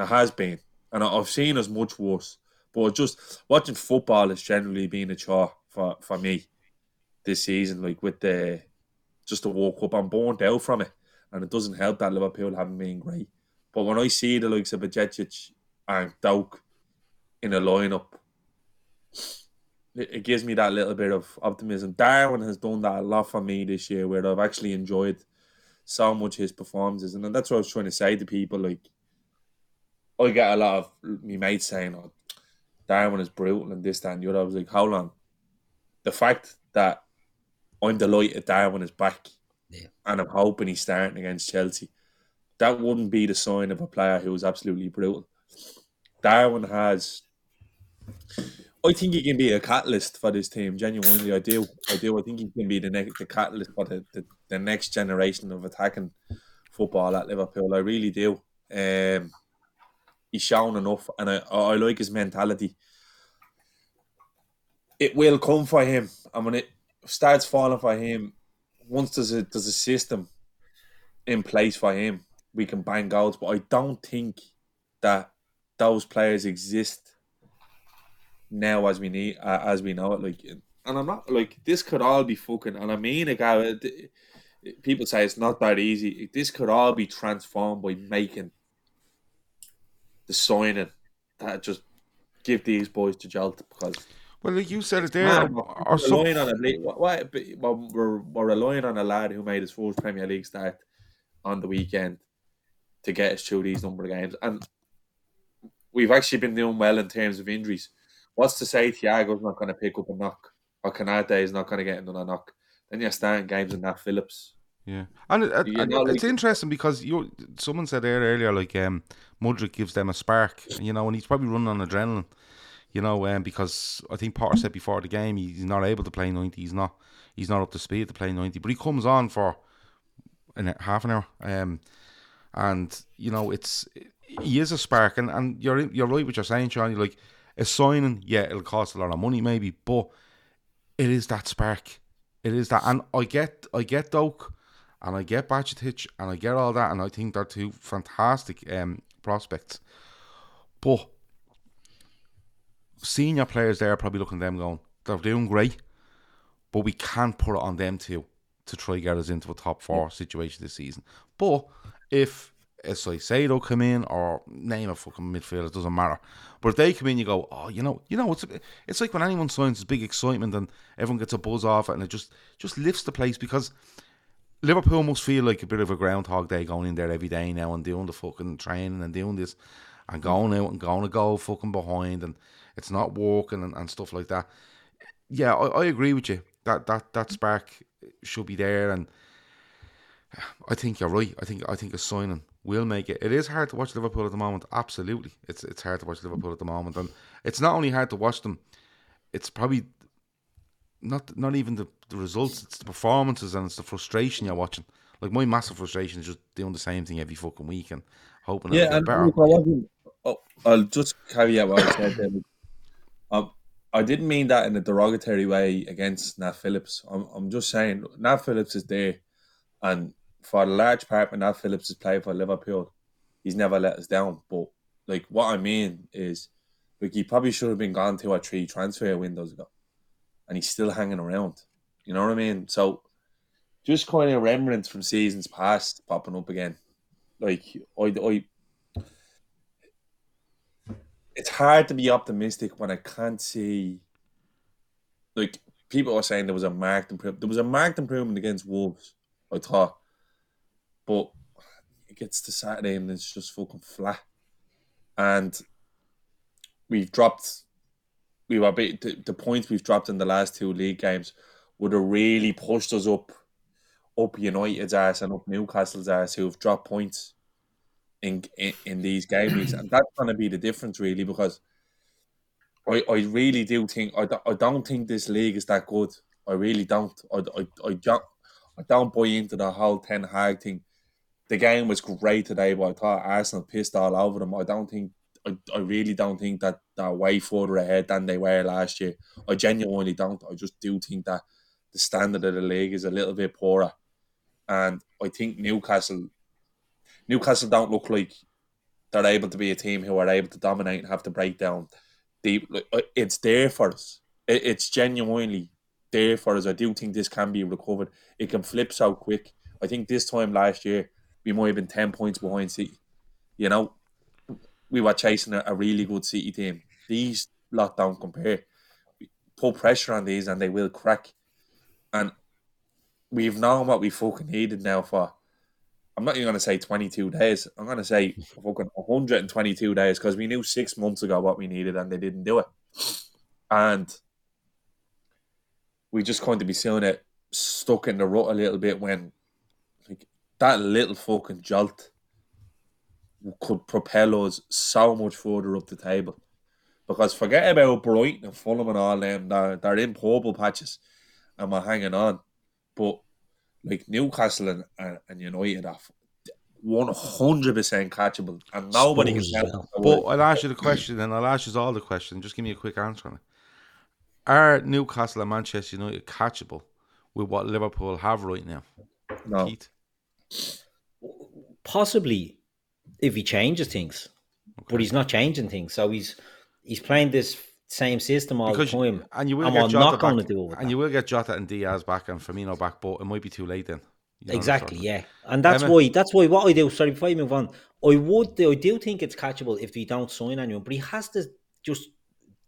It has been, and I've seen as much worse. But just watching football has generally been a chore for for me this season. Like with the just to walk up, I'm burnt out from it, and it doesn't help that Liverpool haven't been great. But when I see the likes of Bajcetic and Doak in a lineup, it, it gives me that little bit of optimism. Darwin has done that a lot for me this year, where I've actually enjoyed so much his performances, and that's what I was trying to say to people. Like, I get a lot of me mates saying, "Oh, Darwin is brutal and this, that, and the other." I was like, "How long?" The fact that I'm delighted Darwin is back, Yeah. and I'm hoping he's starting against Chelsea. That wouldn't be the sign of a player who is absolutely brutal. Darwin has. I think he can be a catalyst for this team. Genuinely, I do. I do. I think he can be the next the catalyst for the, the, the next generation of attacking football at Liverpool. I really do. Um, he's shown enough, and I, I like his mentality. It will come for him, and when it starts falling for him, once there's a there's a system in place for him, we can bang goals. But I don't think that those players exist now as we need uh, as we know it. Like, and I'm not like this could all be fucking. And I mean, like, th- people say it's not that easy. This could all be transformed by making the signing that just give these boys to jolt because. Well, like you said it there, Man, we're, relying on a, la- what, what, well, we're, we're relying on a lad who made his first Premier League start on the weekend to get us through these number of games. And we've actually been doing well in terms of injuries. What's to say Thiago's not going to pick up a knock or Konate is not going to get another knock? Then you're starting games in Nat Phillips. Yeah, and, it, and it's like- interesting because you someone said there earlier like um Mudryk gives them a spark, you know, and he's probably running on adrenaline, you know, um, because I think Potter said before the game he's not able to play ninety, he's not he's not up to speed to play ninety, but he comes on for an, half an hour, um, and you know it's he is a spark, and, and you're you're right what you're saying, Sean. Like a signing, yeah, it'll cost a lot of money maybe, but it is that spark. It is that, and I get, I get Doak, and I get Bajcetic, and I get all that, and I think they're two fantastic um, prospects. But senior players there are probably looking at them going, they're doing great, but we can't put it on them too to try get us into a top four situation this season. But if as I say they'll come in or name a fucking midfielder, it doesn't matter. But if they come in, you go, oh, you know, you know, it's it's like when anyone signs, it's big excitement and everyone gets a buzz off it, and it just just lifts the place because Liverpool must feel like a bit of a groundhog day going in there every day now and doing the fucking training and doing this and mm. going out and going to go fucking behind and it's not working and, and stuff like that. Yeah, I, I agree with you. That that that spark should be there and I think you're right. I think I think a signing will make it. It is hard to watch Liverpool at the moment. Absolutely, it's it's hard to watch Liverpool at the moment, and it's not only hard to watch them. It's probably not not even the, the results. It's the performances and it's the frustration you're watching. Like my massive frustration is just doing the same thing every fucking week and hoping it'll Yeah, get and better. look, I wasn't. Oh, I'll just caveat what I said there. Um, I didn't mean that in a derogatory way against Nat Phillips. I'm, I'm just saying Nat Phillips is there, and for a large part when Nat Phillips has played for Liverpool, he's never let us down. But like what I mean is, like he probably should have been gone two or three transfer windows ago, and he's still hanging around. You know what I mean? So just kind of remnants from seasons past popping up again. Like I, I it's hard to be optimistic when I can't see. Like people are saying, there was a marked improvement. There was a marked improvement against Wolves. I thought, but it gets to Saturday and it's just fucking flat. And we've dropped. We were bit, the, the points we've dropped in the last two league games would have really pushed us up, up United's ass and up Newcastle's ass, who have dropped points in in, in these games, and that's going to be the difference, really, because I, I really do think I, don't- I don't think this league is that good. I really don't. I, I, I don't I don't buy into the whole Ten Hag thing. The game was great today, but I thought Arsenal pissed all over them. I don't think I, I really don't think that they're way further ahead than they were last year. I genuinely don't. I just do think that the standard of the league is a little bit poorer. And I think Newcastle Newcastle don't look like they're able to be a team who are able to dominate and have to break down deep. It's there for us. It, it's genuinely there for us. I do think this can be recovered. It can flip so quick. I think this time last year we might have been ten points behind City. You know, we were chasing a, a really good City team. These lot don't compare. Put pressure on these and they will crack. And we've known what we fucking needed now for I'm not even going to say 22 days. I'm going to say fucking 122 days because we knew six months ago what we needed and they didn't do it. And we just kind of be seeing it stuck in the rut a little bit when like, that little fucking jolt could propel us so much further up the table. Because forget about Brighton and Fulham and all them, they're, they're in purple patches and we're hanging on. But like Newcastle and, and, and United are one hundred percent catchable, and nobody can Spurs as tell. But I'll ask you the question, and I'll ask you all the question. Just give me a quick answer on it. Are Newcastle and Manchester United catchable with what Liverpool have right now? No. Keith? Possibly, if he changes things, but he's not changing things. So he's he's playing this same system all Because the time. and you will and get Jota not going to it with and that. you will get Jota and Diaz back and Firmino back, but it might be too late then. You know, Exactly, yeah, and that's Emma? why that's why what I do. Sorry, before I move on, I would do, I do think it's catchable if he don't sign anyone, but he has to just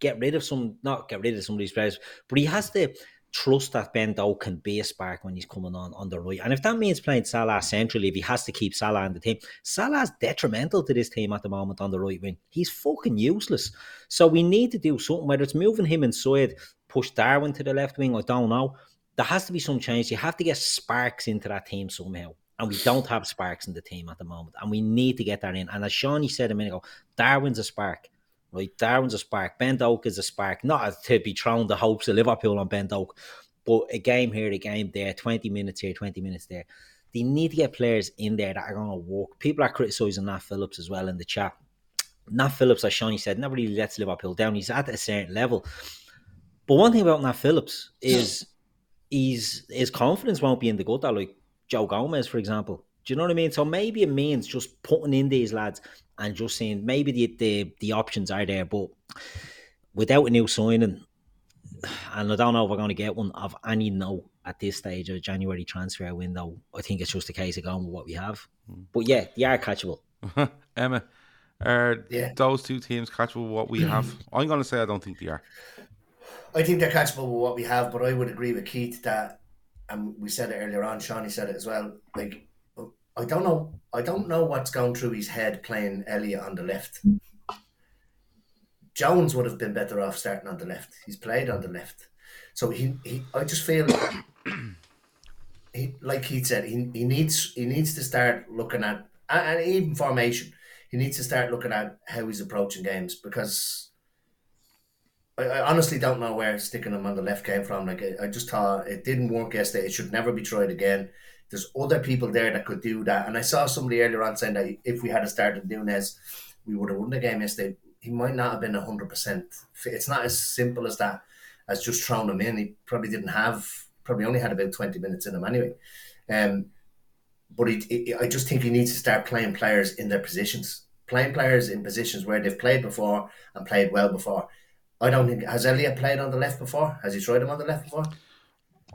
get rid of some, not get rid of some of these players, but he has to trust that Ben Doak can be a spark when he's coming on on the right. And if that means playing Salah centrally, if he has to keep Salah in the team, Salah's detrimental to this team at the moment on the right wing. He's fucking useless. So we need to do something, whether it's moving him inside, push Darwin to the left wing, I don't know. There has to be some change. You have to get sparks into that team somehow. And we don't have sparks in the team at the moment. And we need to get that in. And as Shawnee said a minute ago, Darwin's a spark right? Darwin's a spark. Ben Doak is a spark. Not to be thrown the hopes of Liverpool on Ben Doak, but a game here, a game there, 20 minutes here, 20 minutes there. They need to get players in there that are going to walk. People are criticising Nat Phillips as well in the chat. Nat Phillips, as Shawnee said, never really lets Liverpool down. He's at a certain level. But one thing about Nat Phillips is he's his confidence won't be in the gutter like Joe Gomez, for example. Do you know what I mean? So maybe it means just putting in these lads and just saying maybe the the, the options are there, but without a new signing, and I don't know if we're going to get one of any note at this stage of January transfer window. I think it's just a case of going with what we have. Mm. But yeah, they are catchable. Emma, are yeah. those two teams catchable with what we have? I'm going to say I don't think they are. I think they're catchable with what we have, but I would agree with Keith that, and we said it earlier on. Shawnee said it as well. Like I don't know. I don't know what's going through his head playing Elliott on the left. Jones would have been better off starting on the left. He's played on the left, so he, he I just feel he, like he said, he, he needs he needs to start looking at and even formation. He needs to start looking at how he's approaching games because I, I honestly don't know where sticking him on the left came from. Like I, I just thought it didn't work yesterday. It should never be tried again. There's other people there that could do that. And I saw somebody earlier on saying that if we had started Nunez, we would have won the game yesterday. He might not have been 100%. It's not as simple as that, as just throwing him in. He probably didn't have, probably only had about 20 minutes in him anyway. Um, but he, he, I just think he needs to start playing players in their positions, playing players in positions where they've played before and played well before. I don't think has Elliott played on the left before. Has he tried him on the left before?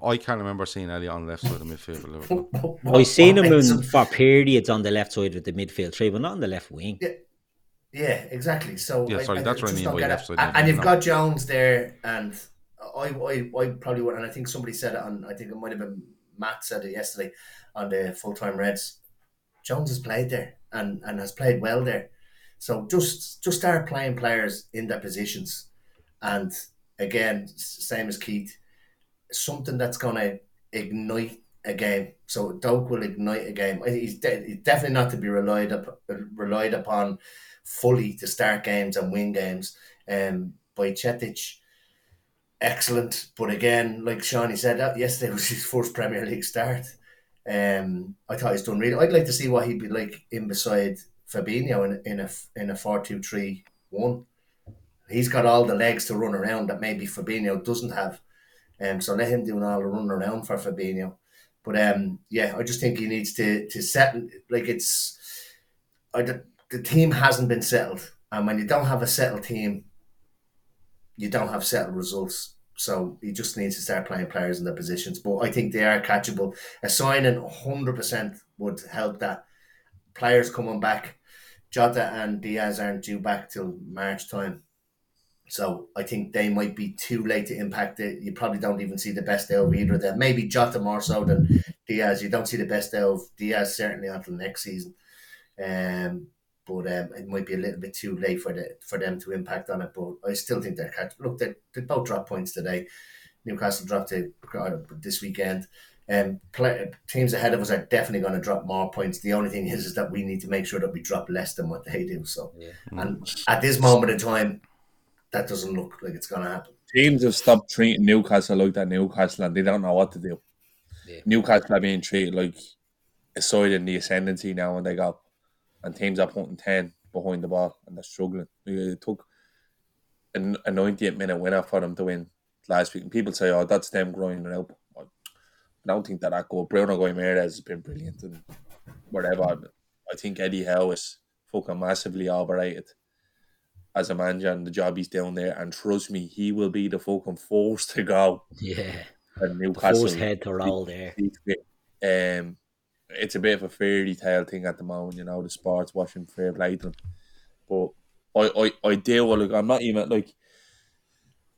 I can't remember seeing Elliott on the left side of the midfield. I've seen him in, for periods on the left side of the midfield tree, but not on the left wing. Yeah, yeah exactly. So yeah, sorry, I, that's I what I mean by left side. And, and you've got Jones there, and I, I, I probably would, and I think somebody said it on. I think it might have been Matt said it yesterday on the full time Reds. Jones has played there and and has played well there. So just just start playing players in their positions, and again, same as Keith something that's going to ignite a game. So Doak will ignite a game. He's, de- he's definitely not to be relied up, relied upon fully to start games and win games. Um, Bajcetic, excellent, but again, like Shawnee said, that yesterday was his first Premier League start. Um, I thought he's done really. I'd like to see what he'd be like in beside Fabinho in, in a in a four two three one. He's got all the legs to run around that maybe Fabinho doesn't have. Um, so let him do an all running around for Fabinho. But um, yeah, I just think he needs to to set like it's. I, the, the team hasn't been settled, and when you don't have a settled team, you don't have settled results. So he just needs to start playing players in their positions. But I think they are catchable. A signing 100% would help that. Players coming back, Jota and Diaz aren't due back till March time. So I think they might be too late to impact it. You probably don't even see the best of either of them. Maybe Jota more so than Diaz. You don't see the best day of Diaz certainly until next season. Um, but um, it might be a little bit too late for the for them to impact on it. But I still think they're catch. Look, they, they both dropped points today. Newcastle dropped it this weekend. Um, play, teams ahead of us are definitely going to drop more points. The only thing is, is that we need to make sure that we drop less than what they do. So, yeah. and at this moment in time, that doesn't look like it's going to happen. Teams have stopped treating Newcastle like that Newcastle, and they don't know what to do. Yeah. Newcastle are being treated like a side in the ascendancy now, and they got and teams are putting ten behind the ball and they're struggling. It took a, a 98 minute winner for them to win last week, and people say, "Oh, that's them growing out." I don't think that that goal. Bruno Guimaraes has been brilliant and whatever. I think Eddie Howe is fucking massively overrated as a manager and the job he's down there. And trust me, he will be the fucking force to go. Yeah. And Newcastle. Force head to roll there. Um, it's a bit of a fairy tale thing at the moment, you know, the sports watching fair play to them. But I, I, I deal with like I'm not even like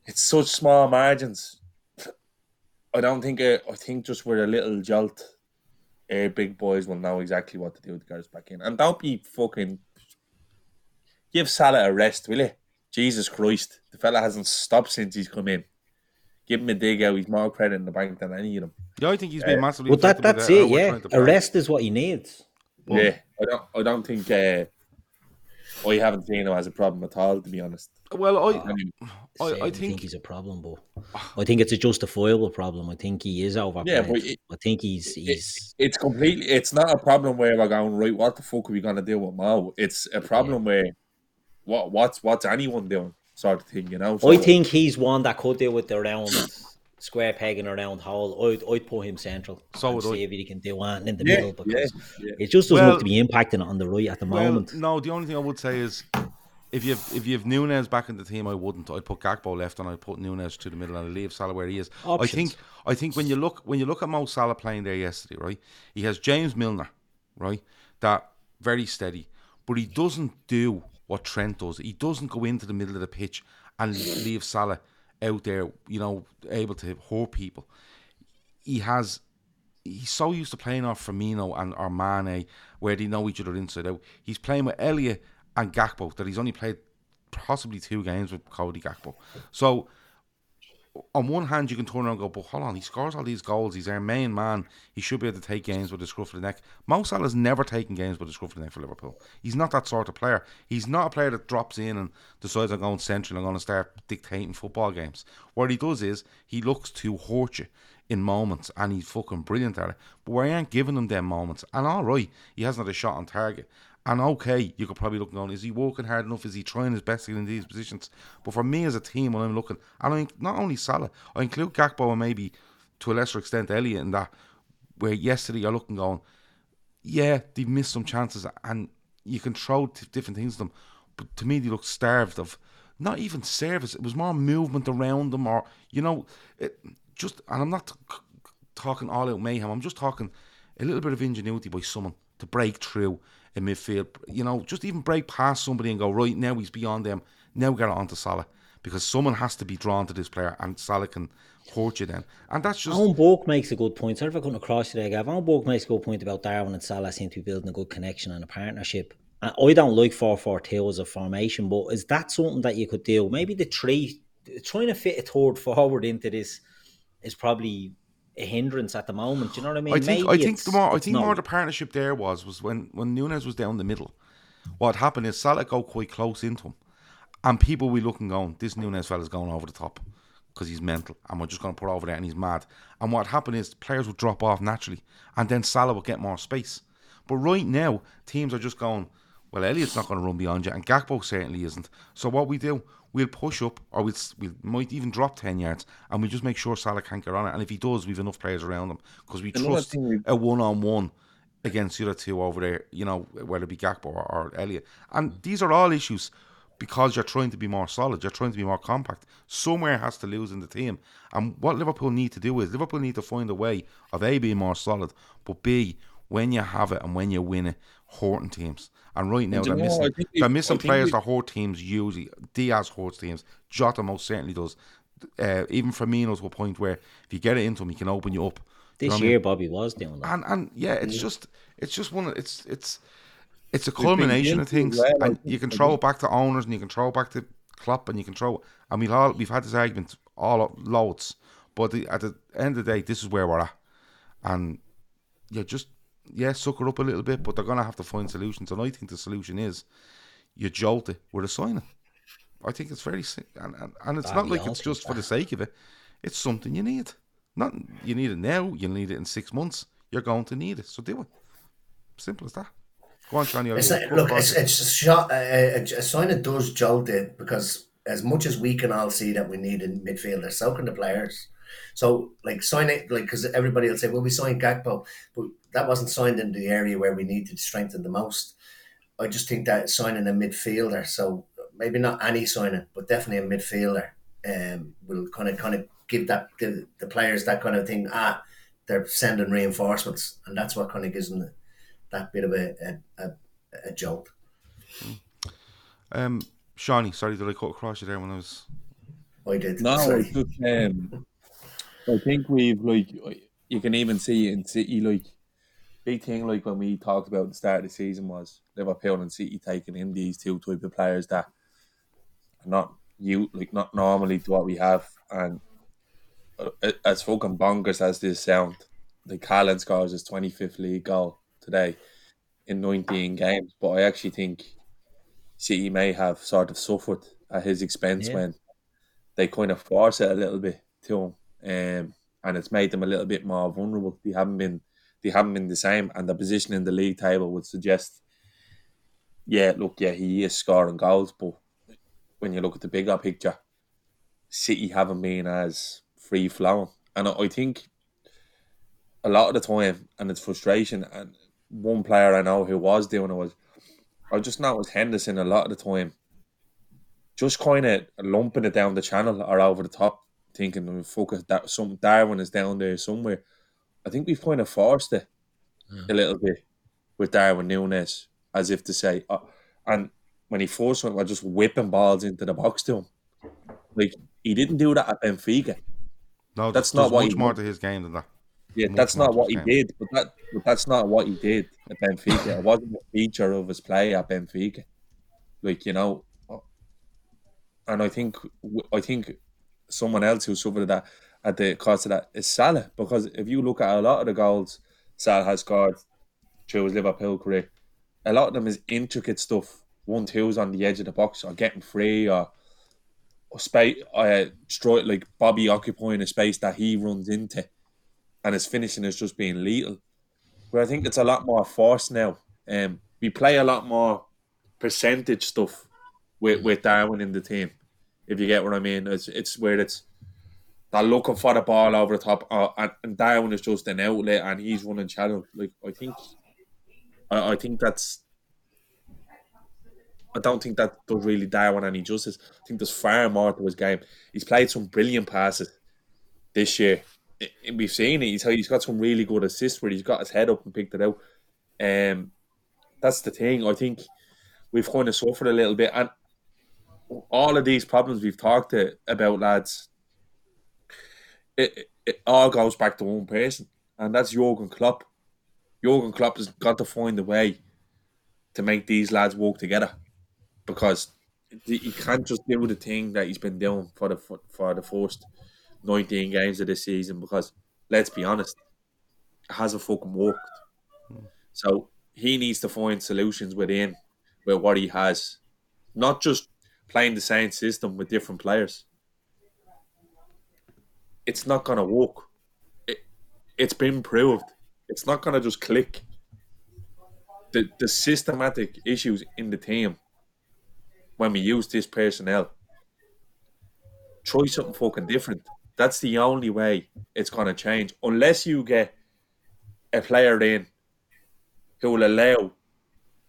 it's such small margins. I don't think. Uh, I think just with a little jolt, uh, big boys will know exactly what to do with the guys back in, and don't be fucking. Give Salah a rest, will you? Jesus Christ, the fella hasn't stopped since he's come in. Give him a dig out. He's more credit in the bank than any of them. Yeah, I think he's been Uh, massively. Well, that that's it. Yeah, trying to a rest is what he needs. Yeah, I don't. I don't think. Uh, I haven't seen him as a problem at all, to be honest. Well, I, I I, I think he's a problem, but I think it's a justifiable problem. I think he is overplayed. Yeah, but it- I think he's he's it's completely. It's not a problem where we're going right. What the fuck are we gonna do with Mo? It's a problem where what what's what's anyone doing, sort of thing. You know. I think he's one that could deal with the round square peg in a round hole. I'd, I'd put him central. So and would I. if he can do one in the Yeah, middle because yeah, yeah. it just doesn't Well- look to be impacting on the right at the Well, moment. no, the only thing I would say is if you have, if you have Nunez back in the team, I wouldn't. I'd put Gakpo left and I'd put Nunez to the middle and I'd leave Salah where he is. I think I think when you look when you look at Mo Salah playing there yesterday, right? He has James Milner, right? That very steady, but he doesn't do what Trent does. He doesn't go into the middle of the pitch and leave Salah out there, you know, able to hurt people. He has he's so used to playing off Firmino and or Mane, where they know each other inside out. He's playing with Elliott and Gakpo that he's only played possibly two games with Cody Gakpo. So on one hand, you can turn around and go, but hold on, he scores all these goals. He's our main man. He should be able to take games with the scruff of the neck. Mo Salah's never taken games with the scruff of the neck for Liverpool. He's not that sort of player. He's not a player that drops in and decides I'm going central. And I'm going to start dictating football games. What he does is he looks to hurt you in moments, and he's fucking brilliant at it. But we aren't giving him them moments. And all right, he hasn't had a shot on target. And okay, you could probably look go, is he working hard enough? Is he trying his best to get in these positions? But for me as a team, when I'm looking, and I not only Salah, I include Gakpo and maybe to a lesser extent Elliott in that, where yesterday you're looking going, yeah, they've missed some chances, and you can throw t- different things at them. But to me, they look starved of not even service. It was more movement around them, or you know, it just. And I'm not t- talking all out mayhem. I'm just talking a little bit of ingenuity by someone to break through in midfield. You know, just even break past somebody and go right now. He's beyond them. Now get it onto Salah because someone has to be drawn to this player, and Salah can hurt you then. And that's just Owen Bork makes a good point. Sorry if I couldn't across there, Gav. Owen Bork makes a good point about Darwin and Salah seem to be building a good connection and a partnership. I don't like 4 4 2 as a formation, but is that something that you could do? Maybe the three, trying to fit a third forward into this is probably a hindrance at the moment. Do you know what I mean? I think Maybe I think the more I think not. more the partnership there was was when when Nunez was down the middle. What happened is Salah go quite close into him, and people will be looking going, this Nunez fella's going over the top because he's mental, and we're just going to put over there, and he's mad. And what happened is players would drop off naturally, and then Salah would get more space. But right now, teams are just going, well, Elliott's not going to run beyond you, and Gakpo certainly isn't. So what we do, we'll push up, or we'll, we might even drop 10 yards, and we just make sure Salah can't get on it. And if he does, we've enough players around him, because we Another trust we- a one-on-one against the other two over there, you know, whether it be Gakpo or, or Elliott. And these are all issues because you're trying to be more solid, you're trying to be more compact. Somewhere has to lose in the team. And what Liverpool need to do is Liverpool need to find a way of A being more solid, but B when you have it and when you win it, hurting teams. And right now And they're know, missing I think they're missing think players we- that hurt teams usually. Diaz hurts teams. Jota most certainly does. Uh, even Firmino's to a point where if you get it into him, he can open you up. You know This I mean? year, Bobby was doing that. and and yeah, it's just it's just one. of- It's it's it's a culmination of things, well, and you can I throw it back to owners, and you can throw it back to Klopp, and you can throw. And we've all we've had this argument all up- loads, but the, at the end of the day, this is where we're at, and you just yeah, suck sucker up a little bit, but they're gonna have to find solutions, and I think the solution is you jolt it with a signing. I think it's very and and, and it's not like it's just for the sake of it. It's something you need. Not you need it now. You need it in six months. You're going to need it, so do it. Simple as that. Go on, Johnny. It's look, it's, it's a, shot, a, a, a sign that does jolt it because as much as we can all see that we need in midfielders, so can the players. So, like, sign it, like, because everybody will say, well, we signed Gakpo, but that wasn't signed in the area where we needed to strengthen the most. I just think that signing a midfielder, so maybe not any signing, but definitely a midfielder, um, will kind of kind of give that the, the players that kind of thing. Ah, they're sending reinforcements, and that's what kind of gives them the, that bit of a a, a, a jolt. Um, Shawnee, sorry, did I cut across you there when I was? I did. No, sorry. it's just, um, I think we've like you can even see in City like big thing like when we talked about the start of the season was Liverpool and City taking in these two type of players that are not you like not normally to what we have and uh, as fucking bonkers as this sound, the Haaland scores his twenty fifth league goal today in nineteen games, but I actually think City may have sort of suffered at his expense Yeah. when they kind of force it a little bit to him, um, and it's made them a little bit more vulnerable. They haven't been they haven't been the same, and the position in the league table would suggest, yeah, look, yeah, he is scoring goals, but when you look at the bigger picture, City haven't been as free flowing, and I, think a lot of the time, and it's frustration. And one player I know who was doing it was, I just noticed Henderson a lot of the time, just kind of lumping it down the channel or over the top, thinking, "Oh, "Fuck that some Darwin is down there somewhere." I think we've kind of forced it a little bit with Darwin Nunez, as if to say, uh, and when he forced one, we're just whipping balls into the box to him. Like he didn't do that at Benfica. No, That's that's not not what much he more want- to his game than that. Yeah, Much that's not what he game. did. But that, but that's not what he did at Benfica. It wasn't a feature of his play at Benfica. Like you know, and I think I think someone else who suffered that at the cost of that is Salah. Because if you look at a lot of the goals Salah has scored through his Liverpool career, a lot of them is intricate stuff. One twos on the edge of the box or getting free or or space uh, straight like Bobby occupying a space that he runs into and his finishing is just being lethal. Where I think it's a lot more force now. Um, we play a lot more percentage stuff with, with Darwin in the team. If you get what I mean, it's it's where it's they're looking for the ball over the top, uh, and, and Darwin is just an outlet, and he's running channel. Like I think, I, I think that's. I don't think that does really Darwin any justice. I think there's far more to his game. He's played some brilliant passes this year. I- We've seen it. He's, he's got some really good assists where he's got his head up and picked it out. Um, that's the thing. I think we've kind of suffered a little bit, and all of these problems we've talked to, about, lads, it, it, all goes back to one person, and that's Jurgen Klopp. Jurgen Klopp has got to find a way to make these lads work together because he can't just do the thing that he's been doing for the for, the first 19 games of this season because let's be honest, it hasn't fucking worked. Hmm. So he needs to find solutions within with what he has, not just playing the same system with different players. It's not gonna work. It, it's been proved. It's not gonna just click. The the systematic issues in the team when we use this personnel. Try something fucking different. That's the only way it's gonna change. Unless you get a player in who will allow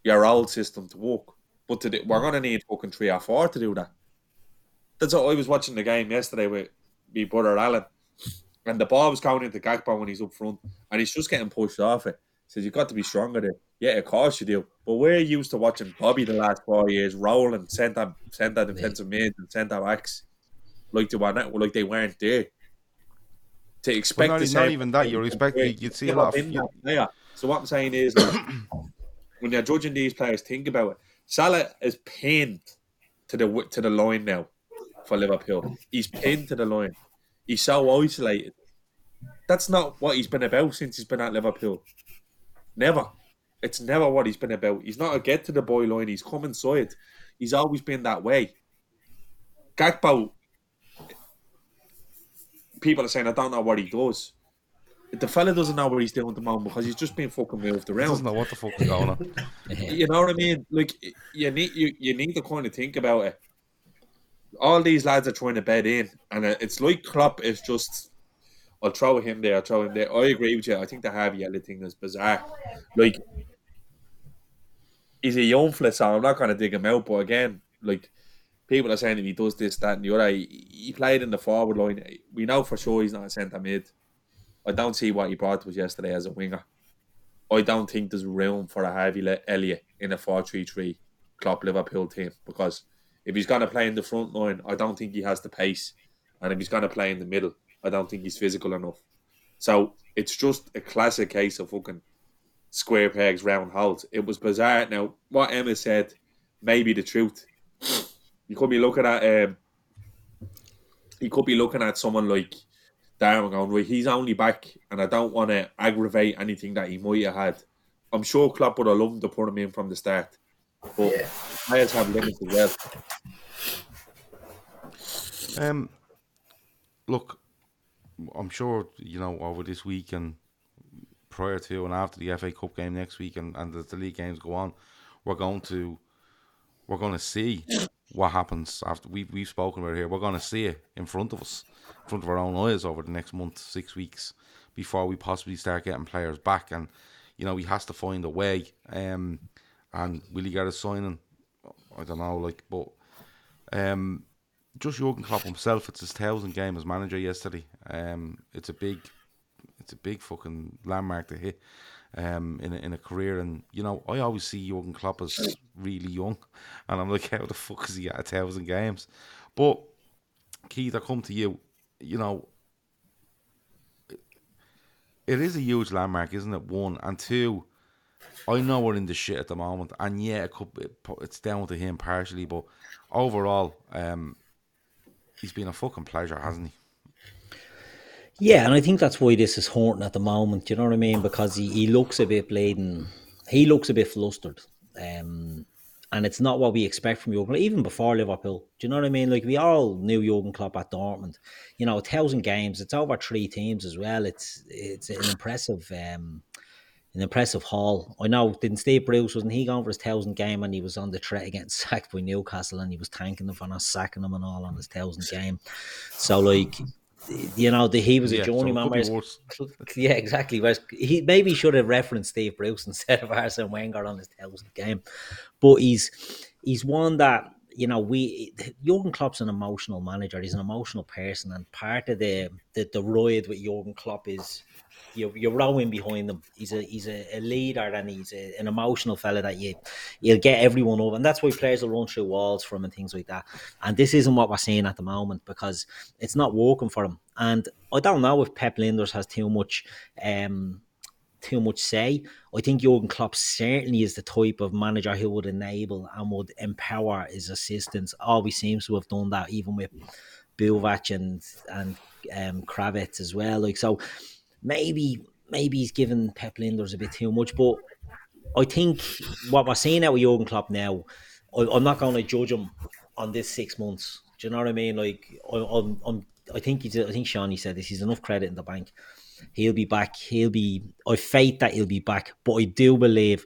your old system to work. But to do, we're gonna need fucking three or four to do that. That's what I was watching the game yesterday with my brother Alan, and the ball was going into Gakpo when he's up front, and he's just getting pushed off it. Says you've got to be stronger there. Yeah, of course you do. But we're used to watching Bobby the last four years rolling centre centre defensive mids and centre backs like they were not, like they weren't there. To expect not- the not even that, you're expecting- you'd see a lot of- player. So what I'm saying is, like, when you're judging these players, think about it. Salah is pinned to the to the line now for Liverpool. He's pinned to the line. He's so isolated. That's not what he's been about since he's been at Liverpool. Never. It's never what he's been about. He's not a get to the boy line. He's come inside. He's always been that way. Gakpo. People are saying I don't know what he does. The fella doesn't know what he's doing at the moment because he's just been fucking moved He around doesn't know what the fuck is going on. you know what I mean? Like you need you, you need to kind of think about it. All these lads are trying to bed in, and uh, it's like Klopp is just. I'll throw him there. I'll throw him there. I agree with you. I think the Harvey Elliott thing is bizarre. Like he's a young fella, so I'm not going to dig him out. But again, like people are saying if he does this, that, and the other, he, he played in the forward line. We know for sure he's not a centre mid. I don't see what he brought to us yesterday as a winger. I don't think there's room for a Harvey Elliott in a 4-3-3 Klopp Liverpool team because if he's going to play in the front line, I don't think he has the pace, and if he's going to play in the middle, I don't think he's physical enough. So it's just a classic case of fucking square pegs, round holes. It was bizarre. Now, what Emma said may be the truth. You could be looking at um, you could be looking at someone like Darwin going, right, he's only back, and I don't want to aggravate anything that he might have had. I'm sure Klopp would have loved to put him in from the start, but Yeah. players have limits as well. Um, look, I'm sure you know over this week and prior to and after the FA Cup game next week and, and as the league games go on, we're going to we're going to see what happens after we we've spoken about it here. We're going to see it in front of us, in front of our own eyes over the next month, six weeks before we possibly start getting players back. And you know he has to find a way. Um, and will he get a signing? I don't know. Like, but um, just Jurgen Klopp himself. It's his thousand game as manager yesterday. Um, it's a big, it's a big fucking landmark to hit. Um, in a, in a career, and you know, I always see Jurgen Klopp as really young, and I'm like, how the fuck is he at a thousand games? But Keith, I come to you. You know, it is a huge landmark, isn't it? One and two. I know we're in the shit at the moment, and yeah, it could, it, it's down to him partially, but overall, um, he's been a fucking pleasure, hasn't he? Yeah, and I think that's why this is haunting at the moment. You know what I mean? Because he, he looks a bit bladen. He looks a bit flustered. Um, and it's not what we expect from Jurgen, even before Liverpool. Do you know what I mean? Like we all knew Jurgen Klopp at Dortmund. You know, a thousand games. It's over three teams as well. It's it's an impressive um, an impressive haul. I know, didn't Steve Bruce, wasn't he going for his thousand game and he was on the threat getting sacked by Newcastle and he was thanking them for not sacking him and all on his thousand game. So, like, you know, the, he was a Yeah, so journeyman. could be whereas- worse. yeah, exactly. Whereas he maybe should have referenced Steve Bruce instead of Arsene Wenger on his thousand game. But he's he's one that you know we Jurgen Klopp's an emotional manager. He's an emotional person, and part of the the, the ride with Jurgen Klopp is you're, you're rowing behind him. He's a he's a, a leader and he's a, an emotional fella that you you'll get everyone over, and that's why players will run through walls for him and things like that. And this isn't what we're seeing at the moment because it's not working for him. And I don't know if Pep Lijnders has too much. Um, too much say. I think Jurgen Klopp certainly is the type of manager who would enable and would empower his assistants. Always seems to have done that, even with Buvac and and um, Krawietz as well. Like so, maybe maybe he's given Pep Lijnders a bit too much. But I think what we're seeing out with Jurgen Klopp now, I, I'm not going to judge him on this six months. Do you know what I mean? Like I, I'm, I think he's, I think Shawnee said this. He's enough credit in the bank. He'll be back. He'll be. I faith that he'll be back, but I do believe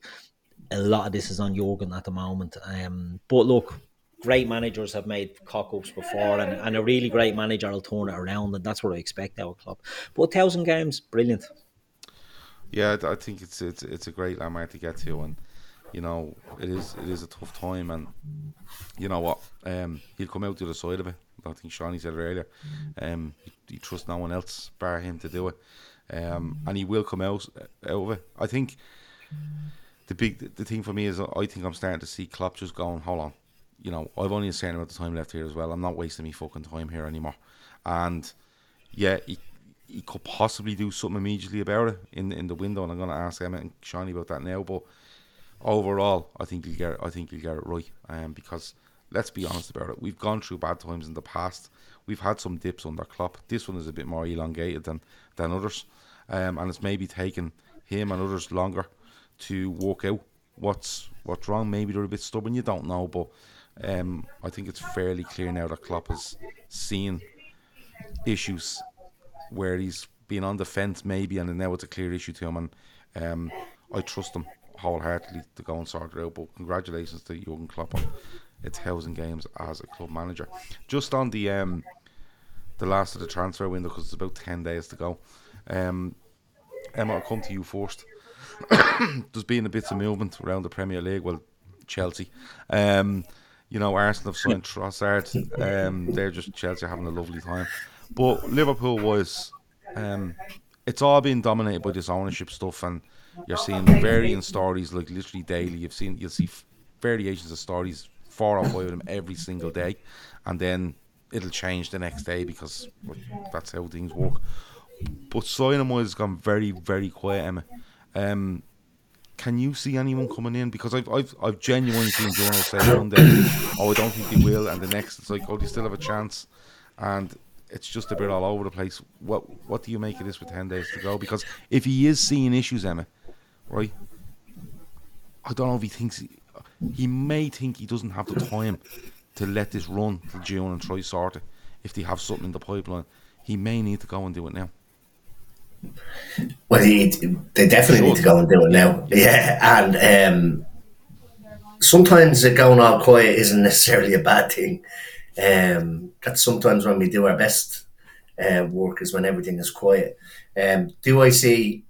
a lot of this is on Jurgen at the moment. Um, but look, great managers have made cock ups before, and, and a really great manager will turn it around, and that's what I expect our club. But thousand games, brilliant. Yeah, I I think it's it's it's a great landmark to get to, and you know it is it is a tough time, and you know what, um, he'll come out to the side of it. I think Shawnee said it earlier. Um, he, he trusts no one else bar him to do it, um, and he will come out out of it. I think the big the thing for me is I think I'm starting to see Klopp just going, hold on, you know, I've only a certain amount of time left here as well. I'm not wasting me fucking time here anymore, and yeah, he, he could possibly do something immediately about it in in the window, and I'm going to ask Emmett and Shawnee about that now. But overall, I think he'll get it, I think he'll get it right, um, because let's be honest about it. We've gone through bad times in the past. We've had some dips under Klopp. This one is a bit more elongated than than others, um, and it's maybe taken him and others longer to work out what's what's wrong. Maybe they're a bit stubborn. You don't know, but um, I think it's fairly clear now that Klopp has seen issues where he's been on the fence maybe, and now it's a clear issue to him. And um, I trust him wholeheartedly to go and sort it out. But congratulations to Jurgen Klopp on a thousand games as a club manager. Just on the um, the last of the transfer window because it's about ten days to go. Um, Emma, I'll come to you first. There's been a bit of movement around the Premier League. Well, Chelsea. Um, you know, Arsenal have signed Trossard. Um, they're just Chelsea having a lovely time. But Liverpool was, um, it's all been dominated by this ownership stuff, and you're seeing varying stories like literally daily. You've seen you'll see variations of stories, four or five of them every single day, and then it'll change the next day because that's how things work. But wise has gone very, very quiet, Emma. Um, can you see anyone coming in? Because I've I've, I've genuinely seen journalists say one day, oh, I don't think they will, and the next it's like, oh, they still have a chance, and it's just a bit all over the place. What what do you make of this with ten days to go? Because if he is seeing issues, Emma, right? I don't know if he thinks he, he may think he doesn't have the time to let this run till June and try sort it. If they have something in the pipeline, he may need to go and do it now. Well, he, they definitely need to go and do it now. Yeah, and um, sometimes going all quiet isn't necessarily a bad thing. Um, that's sometimes when we do our best uh, work is when everything is quiet. Um, do I see?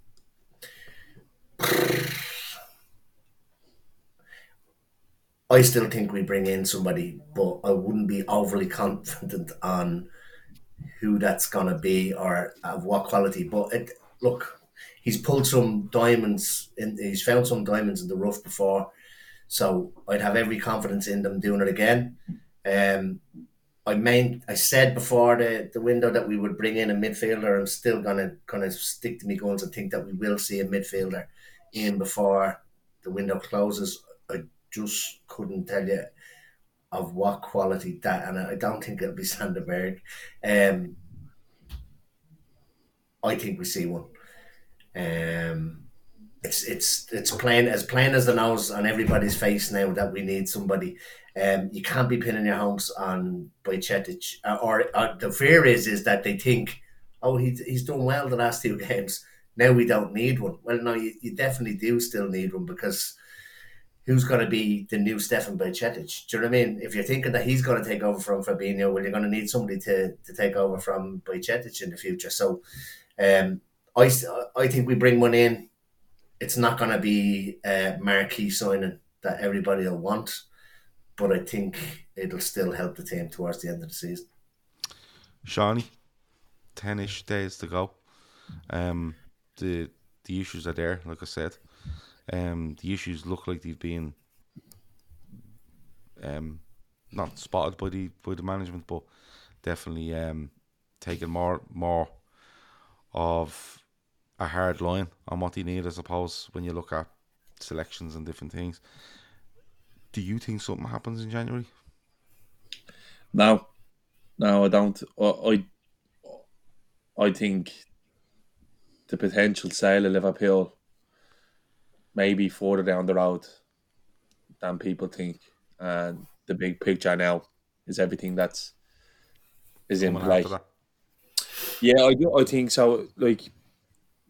I still think we bring in somebody, but I wouldn't be overly confident on who that's gonna be or of what quality. But it, look, he's pulled some diamonds in. He's found some diamonds in the rough before, so I'd have every confidence in them doing it again. Um, I main I said before the, the window that we would bring in a midfielder. I'm still gonna kind of stick to me guns and think that we will see a midfielder in before the window closes. I just couldn't tell you of what quality that, and I don't think it'll be Sander Berge. Um, I think we see one. Um, it's it's it's plain as plain as the nose on everybody's face now that we need somebody. Um, you can't be pinning your hopes on Bajcetic, uh, or, or the fear is is that they think, oh, he's he's done well the last two games. Now we don't need one. Well, no, you, you definitely do still need one because who's going to be the new Stefan Bajcetic? Do you know what I mean? If you're thinking that he's going to take over from Fabinho, well, you're going to need somebody to, to take over from Bajcetic in the future. So, um, I I think we bring one in. It's not going to be a marquee signing that everybody will want, but I think it'll still help the team towards the end of the season. Shawnee, ten-ish days to go. Um, the the issues are there, like I said. Um, the issues look like they've been um, not spotted by the by the management, but definitely um, taken more more of a hard line on what they need, I suppose, when you look at selections and different things. Do you think something happens in January? No, no, I don't. I, I, I think the potential sale of Liverpool maybe further down the road than people think, and the big picture now is everything that's is in play. Yeah, I do. I think so. Like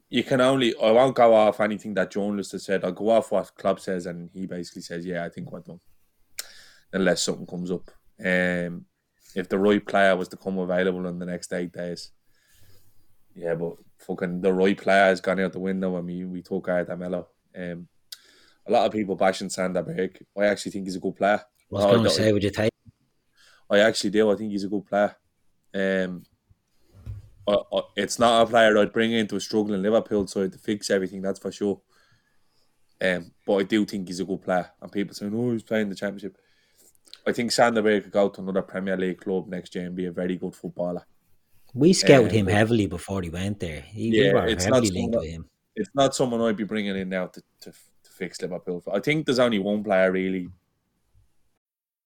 you can only I won't go off anything that journalist has said. I'll go off what club says, and he basically says, "Yeah, I think we're done." Unless something comes up, um, if the right player was to come available in the next eight days, yeah, but fucking the right player has gone out the window, and we we took out Melo. Um, a lot of people bashing Sander. I actually think he's a good player. I was going to say, would you take? I actually do. I think he's a good player. Um, it's not a player I'd bring into a struggling Liverpool side to fix everything. That's for sure. Um, but I do think he's a good player. And people saying, "Oh, he's playing the Championship." I think Sander Berge could go to another Premier League club next year and be a very good footballer. We scouted um, him heavily before he went there. He, yeah, we it's linked with him. It's not someone I'd be bringing in now to, to, to fix Liverpool. I think there's only one player really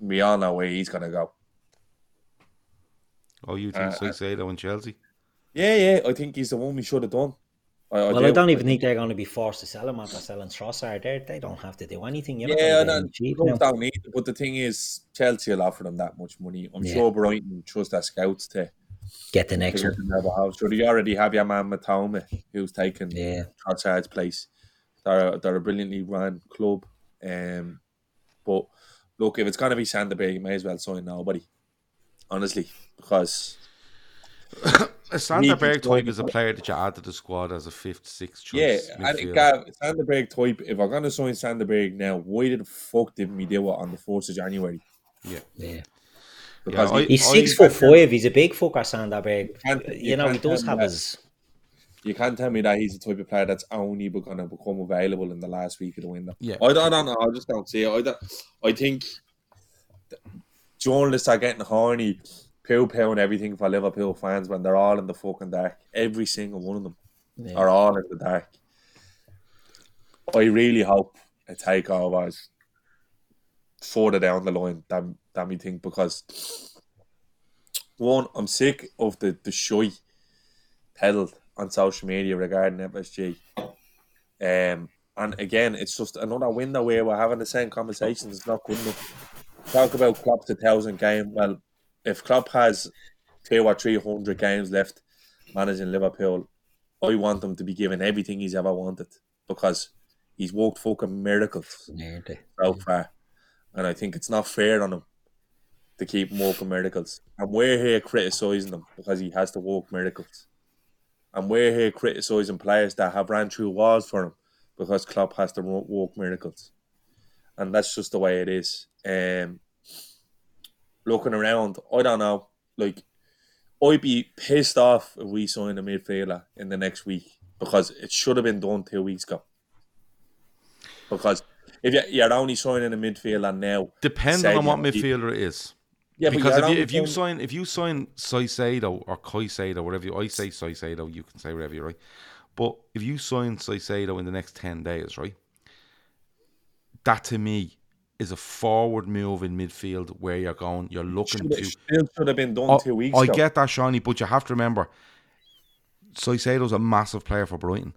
we all know where he's going to go. Oh, you think uh, Caicedo and Chelsea? Yeah, yeah. I think he's the one we should have done. I, I well, do. I don't even think they're going to be forced to sell him after selling Trossard. They they don't have to do anything. You're yeah, not cheap don't need. But the thing is, Chelsea will offer them that much money. I'm yeah. sure Brighton trust their scouts to get the next one. So you already have your man Mitoma, who's taken yeah. Trossard's place. They're they're a brilliantly run club, um, but look, if it's going to be Sander Berge, you may as well sign nobody. honestly, because A Sander Berge type is a player that you add to the squad as a fifth, sixth yeah, choice. I think midfielder. Gav, Sander Berge type. If I'm gonna sign Sander Berge now, why did the fuck didn't we do it on the fourth of January? yeah. Yeah. Because I- he- He's I- six foot five. He's a big fucker, Sander Berge. can't- You you know, he does have me that. his. You can't tell me that he's the type of player that's only going to become available in the last week of the window. Yeah. I don't, I don't know. I just don't see it. I, don't, I think journalists are getting horny, pew and everything for Liverpool fans when they're all in the fucking dark. Every single one of them Yeah. are all in the dark. I really hope a takeover is further down the line than, than we think because one, I'm sick of the, the shy peddled on social media regarding FSG. Um, and again, it's just another window where we're having the same conversations. It's not good enough. Talk about Klopp's a thousand game. Well, if Klopp has two or three hundred games left managing Liverpool, I want him to be given everything he's ever wanted because he's walked fucking miracles so far. And I think it's not fair on him to keep walking miracles. And we're here criticising him because he has to walk miracles. And we're here criticising players that have ran through walls for him because Klopp has to work miracles. And that's just the way it is. Um, looking around, I don't know. Like, I'd be pissed off if we signed a midfielder in the next week because it should have been done two weeks ago. Because if you- you're only signing a midfielder now, Depending on what midfielder it is. Yeah, because if you, if you sign if you sign Saicedo or Caicedo, whatever you I say Saicedo, you can say whatever you right. But if you sign Saicedo in the next ten days, right, that to me is a forward move in midfield where you're going, you're looking should, to still should have been done I- two weeks I get that, Shawnee, but you have to remember Saicedo's a massive player for Brighton.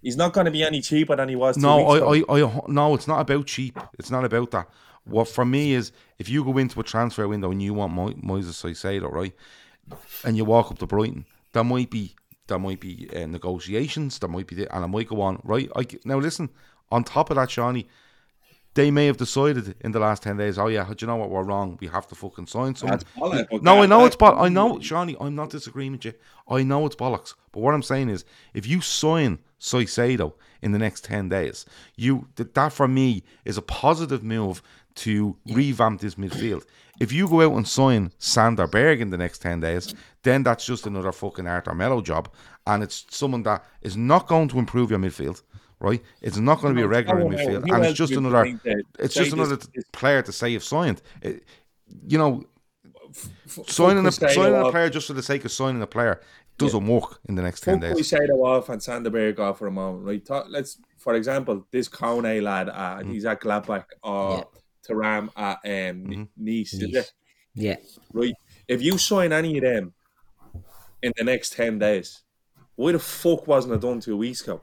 He's not going to be any cheaper than he was. No, I. I, I, no, it's not about cheap. It's not about that. What for me is if you go into a transfer window and you want Mo- Moises Caicedo, right, and you walk up to Brighton, there might be there might be uh, negotiations. There might be, the, and I might go on right. I, now listen. On top of that, Shawnee, they may have decided in the last ten days. Oh yeah, do you know what? We're wrong. We have to fucking sign someone. Bollocks, but No, I know it's bollocks. I know, Shawnee. I'm not disagreeing with you. I know it's bollocks. But what I'm saying is, if you sign Saicedo in the next ten days, you that, that for me is a positive move to revamp this midfield. If you go out and sign Sander Berge in the next ten days, then that's just another fucking Arthur Melo job, and it's someone that is not going to improve your midfield. Right, it's not going to be a regular in midfield, and it's just another. It's just another player to say you've signed. It- you know, signing a signing a player just for the sake of signing a player doesn't work in the next ten Fuck days. Caicedo off and Sander Berge off for a moment, right? Let's, for example, this Kone lad, uh, Mm-hmm. he's at Gladbach or Thuram at um, Mm-hmm. Nice, Nice. Yeah. Right. If you sign any of them in the next 10 days, why the fuck wasn't it done two weeks ago?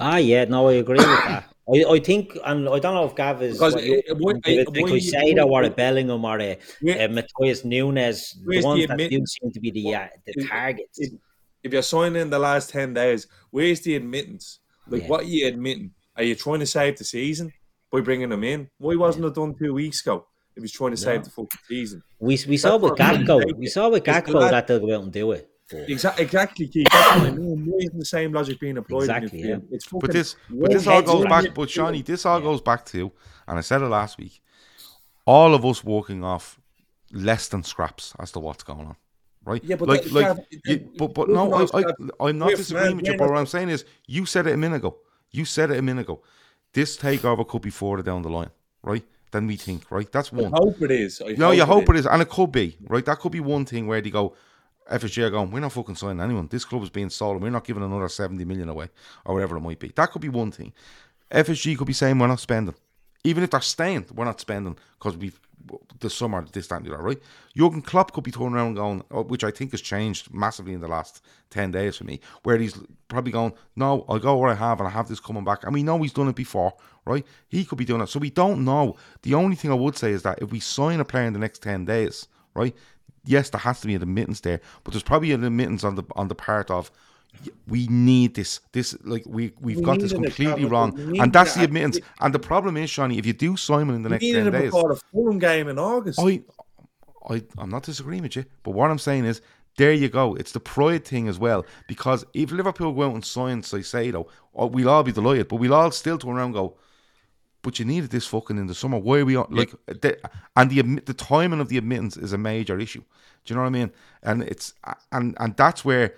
Ah, yeah, no, I agree with that. I, I think, and I don't know if Gav is Because what you it- why- think of it, because or a Bellingham or a, Where- a Matheus Nunes, the where's the ones that do seem to be the uh, the If- targets. If, if you're signing in the last 10 days, where's the admittance? Like, Yeah. what are you admitting? Are you trying to save the season by bringing them in? Why wasn't it done two weeks ago if he's trying to save the fucking season? We we saw That's with what I'm Gakpo, we saw with It's Gakpo lad- that they'll go out and do it. But- Exactly, exactly, Keith. That's what I mean. Why isn't the same logic being employed Exactly, yeah. midfield? It's But this, but this all goes back. midfield. But Shawnee, this all goes back to, and I said it last week. All of us walking off less than scraps as to what's going on, right? Yeah, but like, that- like, Gav, you, but but no, I, I, I'm not disagreeing with you. But what I'm saying is, you said it a minute ago. You said it a minute ago. This takeover could be further down the line, right? Than we think, right? That's one. I hope it is. I No, you hope it it is, and it could be right. That could be one thing where they go, FSG are going, we're not fucking signing anyone. This club is being sold, and we're not giving another seventy million away, or whatever it might be. That could be one thing. FSG could be saying we're not spending, even if they're staying, we're not spending because we the summer this the other, right? Jurgen Klopp could be turning around going, oh, which I think has changed massively in the last ten days for me, where he's probably going, no, I'll go where I have, and I have this coming back, and we know he's done it before, right? He could be doing it, so we don't know. The only thing I would say is that if we sign a player in the next ten days, right? Yes, there has to be an admittance there, but there's probably an admittance on the on the part of we need this. This like we we've We got this completely wrong, and that's the it. admittance. And the problem is, Shawnee, if you do Simon in the next ten days, before the Fulham game in August. I I, I'm not disagreeing with you, but what I'm saying is, there you go. It's the pride thing as well. Because if Liverpool go out and sign Caicedo, oh, we'll all be delighted, but we'll all still turn around and go, but you needed this fucking in the summer. Why are we on? Like, the, and the the timing of the admittance is a major issue. Do you know what I mean? And it's and and that's where,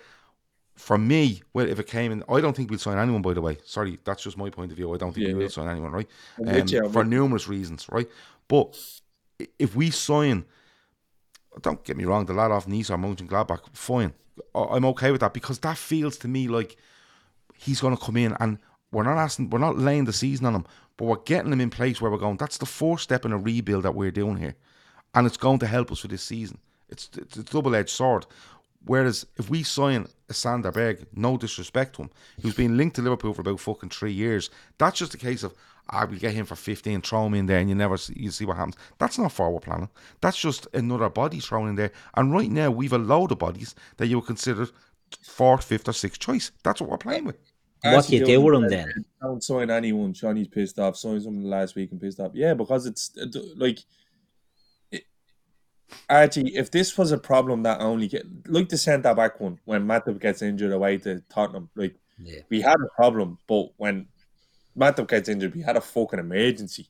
for me, well, if it came in, I don't think we'll sign anyone. By the way, sorry, that's just my point of view. I don't think Yeah, we will yeah. sign anyone, right? I'm um, you, for numerous reasons, right? But if we sign, don't get me wrong, the lad off Nice or Mönchengladbach, fine. I- I'm okay with that because that feels to me like he's going to come in and we're not asking, we're not laying the season on him, but we're getting him in place where we're going. That's the fourth step in a rebuild that we're doing here, and it's going to help us for this season. It's it's a double edged sword. Whereas if we sign Sander Berge, no disrespect to him, who's been linked to Liverpool for about fucking three years, that's just a case of ah, will get him for fifteen, throw him in there, and you never see, you see what happens. That's not forward planning. That's just another body thrown in there. And right now we've a load of bodies that you would consider fourth, fifth, or sixth choice. That's what we're playing with. What do you do with him then? Don't sign anyone. Johnny's pissed off. Signed someone last week and pissed off. Yeah, because it's like, it, Archie. If this was a problem that only get like the centre back one when Matip gets injured away to Tottenham, like Yeah. we had a problem, but when Matip gets injured, we had a fucking emergency.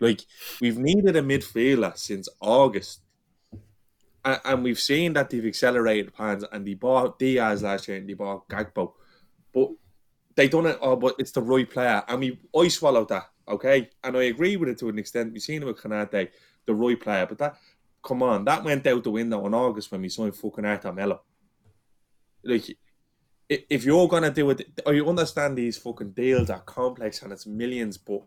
Like we've needed a midfielder since August. And, and we've seen that they've accelerated plans and they bought Diaz last year and they bought Gakpo. But they done it, oh, but it's the right player. And we I swallowed that, okay? And I agree with it to an extent. We've seen it with Konate, the right player. But that come on, that went out the window in August when we signed fucking Arthur Melo. Like if you're gonna do it, you understand these fucking deals are complex and it's millions, but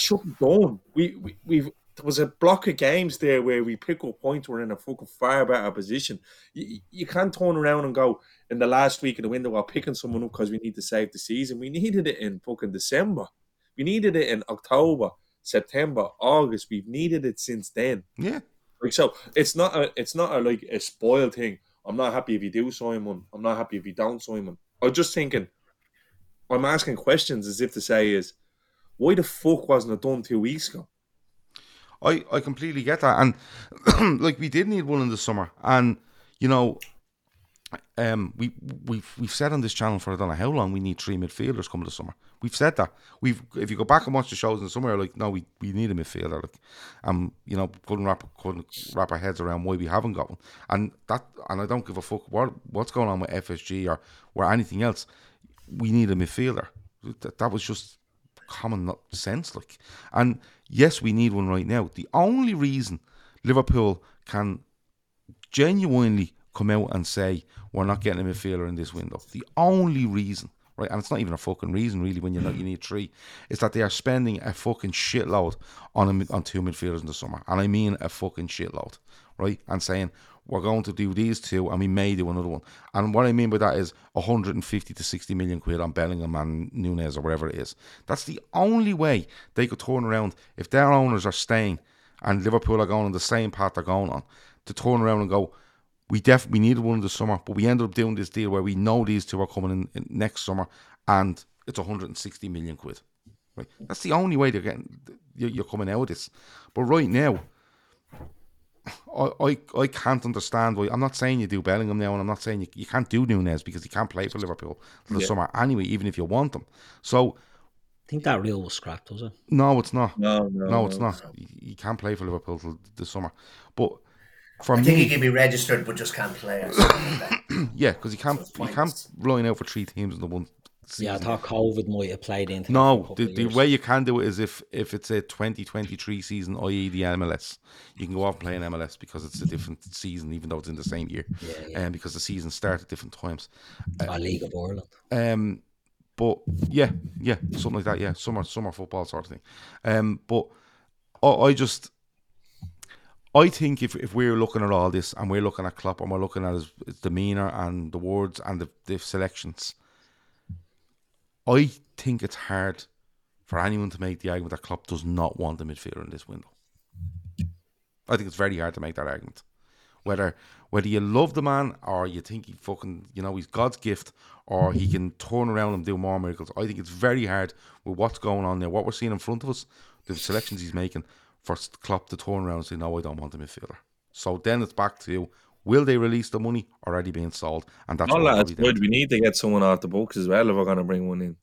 be done. We, we we've there was a block of games there where we pick up points. We're in a fucking far better position. You, you can't turn around and go in the last week of the window. We're picking someone up because we need to save the season. We needed it in fucking December. We needed it in October, September, August. We've needed it since then. Yeah. Like so, it's not a it's not a like a spoiled thing. I'm not happy if you do sign one. I'm not happy if you don't sign one. I'm just thinking. I'm asking questions as if to say is, why the fuck wasn't it done two weeks ago? I, I completely get that, and like we did need one in the summer, and you know, um, we we've we've said on this channel for I don't know how long we need three midfielders coming this summer. We've said that. We've if you go back and watch the shows in the summer, like no, we, we need a midfielder. Like, um, you know, couldn't wrap couldn't wrap our heads around why we haven't got one, and that and I don't give a fuck what what's going on with FSG or or anything else. We need a midfielder. That, that was just common sense, like. And yes, we need one right now. The only reason Liverpool can genuinely come out and say we're not getting a midfielder in this window, the only reason, right, and it's not even a fucking reason really when you know you need three, is that they are spending a fucking shitload on a, on two midfielders in the summer, and I mean a fucking shitload, right, and saying we're going to do these two and we may do another one. And what I mean by that is 150 to 60 million quid on Bellingham and Nunes or whatever it is. That's the only way they could turn around if their owners are staying and Liverpool are going on the same path they're going on to turn around and go, we definitely needed one in the summer, but we ended up doing this deal where we know these two are coming in, in next summer and it's 160 million quid. Right? That's the only way they're getting you're you're coming out of this. But right now, I, I, I can't understand why. I'm not saying you do Bellingham now, and I'm not saying you, you can't do Nunes because he can't play for Liverpool for the Yeah. summer anyway, even if you want them. So, I think that rule was scrapped, was it? no, it's not. No, no, no, no it's no. not. He, he can't play for Liverpool till the summer. But for I think me, he can be registered but just can't play. Or like yeah, because he can't he can't line out for three teams in the one. Yeah, I thought COVID might have played into. that for a No, the, the way you can do it is if if it's a 2023 season, i.e. the MLS, you can go off and play in MLS because it's a different season, even though it's in the same year, Yeah, and yeah. because the seasons start at different times. Or League of Ireland. Um, but yeah, yeah, something like that. Yeah, summer summer football sort of thing. Um, but I, I just. I think if, if we're looking at all this and we're looking at Klopp and we're looking at his, demeanour and the words and the, the selections, I think it's hard for anyone to make the argument that Klopp does not want the midfielder in this window. I think it's very hard to make that argument. Whether whether you love the man or you think he fucking you know he's God's gift or he can turn around and do more miracles, I think it's very hard with what's going on there, what we're seeing in front of us, the selections he's making, for Klopp to turn around and say, "No, I don't want a midfielder." So then it's back to you will they release the money already being sold? And that's No, what lads, probably down good. We need to get someone off the books as well if we're going to bring one in.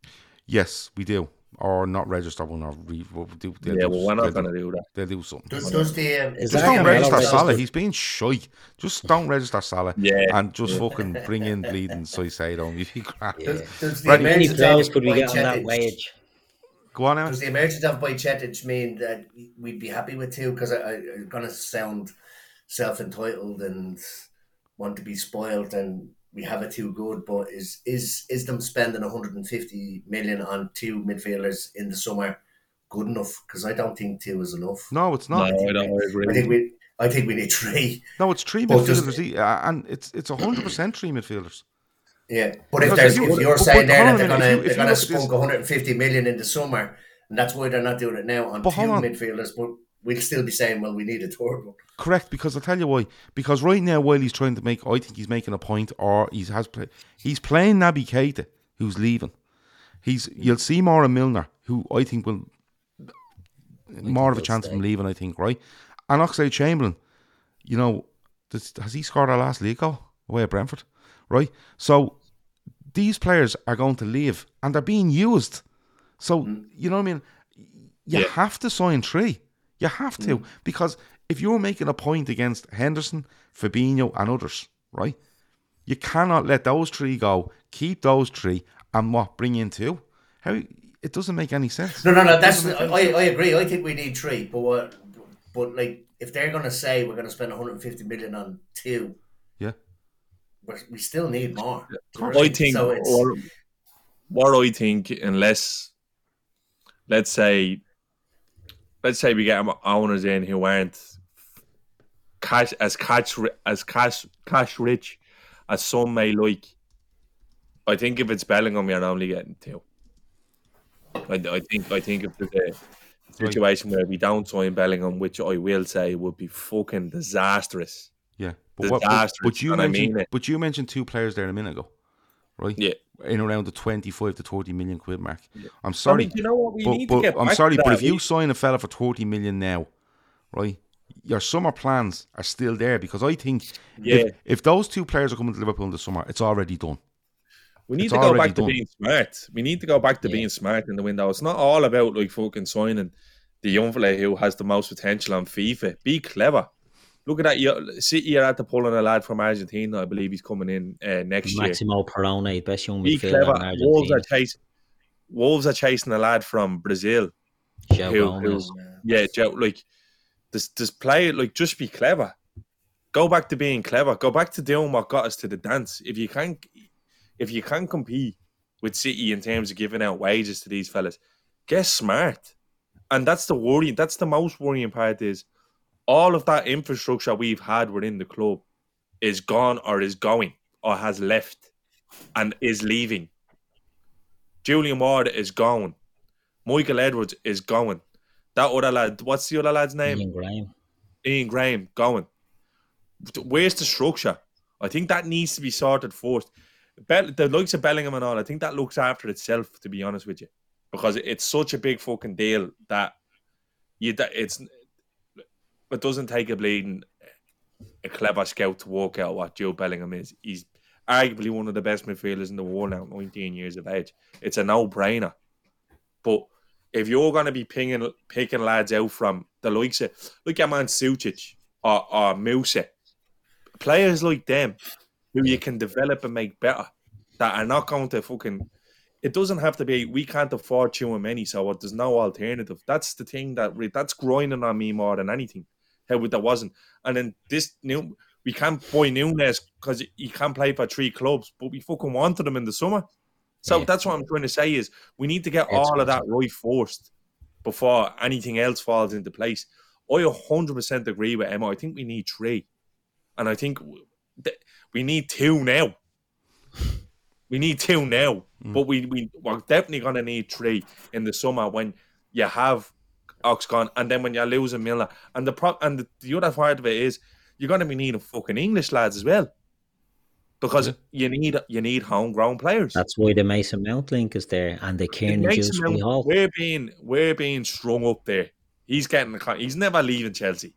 Yes, we do. Or not register one or re- we'll do. they'll Yeah, do- well, we're not going to do that. They'll do something. Does, does the um, Is Just that don't Canelo register versus Salah. the- He's being shy. Just don't register Salah. Yeah. And just fucking bring in bleeding Suicide on you. does, does the Right. How many emergence players could we get on that wage? Go on now. Does the emergence of Bajcetic mean that we'd be happy with two? Because I, I, I'm going to sound self entitled and want to be spoiled, and we have it too good. But is is is them spending 150 million on two midfielders in the summer good enough? Because I don't think two is enough. No, it's No, not. I don't agree. I think we I think we need three. No, it's three But midfielders, uh, and it's it's hundred percent three midfielders. Yeah, but if Because there's if if you- you're but- saying but there that they're minute, gonna if you- they're gonna look at this- spunk 150 million in the summer, and that's why they're not doing it now on But two on. midfielders. But we'll still be saying, well, we need a third one. Correct, because I'll tell you why. Because right now, while he's trying to make, I think he's making a point, or he has play, he's playing Naby Keita, who's leaving. He's you'll see more of Milner, who I think will more of a he'll chance of him leaving. I think right, and Oxlade Chamberlain, you know, does, has he scored our last league goal away at Brentford? Right, so these players are going to leave, and they're being used. So mm. you know what I mean. You Yeah. have to sign three. You have to mm. because if you're making a point against Henderson, Fabinho, and others, right? You cannot let those three go. Keep those three, and what bring in two? How it doesn't make any sense. No, no, no. That's I, I agree. I think we need three, but what, but like if they're gonna say we're gonna spend 150 million on two, we still need more. I think so. What, what I think, unless let's say, let's say we get owners in who aren't cash as cash as cash cash rich as some may like. I think if it's Bellingham, you're only getting two. I, I think I think if there's a situation where we don't sign Bellingham, which I will say would be fucking disastrous. Yeah, but, what, but, but you and I mentioned, mean but you mentioned two players there a minute ago, right? Yeah. in around the twenty-five to thirty million quid mark. I'm sorry, I mean, you know what? We but, need to get I'm back sorry, to but that. if you We- sign a fella for thirty million now, right? Your summer plans are still there because I think Yeah. if, if those two players are coming to Liverpool in the summer, it's already done. We need It's to go already back to being smart. We need to go back to being smart in the window. It's not all about like fucking signing the young fella who has the most potential on FIFA. Be clever. Look at that. You City are at the pulling a lad from Argentina. I believe he's coming in uh, next year. Maximo Perrone, best young Be midfielder Wolves are chasing. Wolves are chasing a lad from Brazil. Who- who- yeah, Joe. Like, this, this play. Like, just be clever. Go back to being clever. Go back to doing what got us to the dance. If you can't, if you can't compete with City in terms of giving out wages to these fellas, get smart. And that's the worry. That's the most worrying part. Is all of that infrastructure we've had within the club is gone or is going or has left and is leaving. Julian Ward is going. Michael Edwards is going. That other lad, what's the other lad's name? Ian Graham. Ian Graham going. Where's the structure? I think that needs to be sorted first. Bell, the likes of Bellingham and all, I think that looks after itself, to be honest with you, because it's such a big fucking deal that you that it's it doesn't take a bleeding a clever scout to walk out what Joe Bellingham is. He's arguably one of the best midfielders in the world now, 19 years of age. It's a no brainer. But if you're going to be picking, picking lads out from the likes of, look at man Sucic or, or Musah, players like them who you can develop and make better that are not going to fucking. It doesn't have to be. We can't afford too many, so there's no alternative. That's the thing that that's grinding on me more than anything. How that wasn't, and then this new we can't buy Nunes because he can't play for three clubs, but we fucking wanted him in the summer. So that's what I'm trying to say is we need to get It's all of that right first before anything else falls into place. I 100% agree with Emma. I think we need three. And I think we need two now. We need two now. Mm. But we, we, we're definitely going to need three in the summer when you have Ox gone and then when you're losing Milner. And the pro- and the, the other part of it is you're going to be needing fucking English lads as well. Because you need you need homegrown players. That's why the Mason Mount link is there and the It Kieran makes Juice we Hall. We're being we're being strung up there. He's getting the con- he's never leaving Chelsea.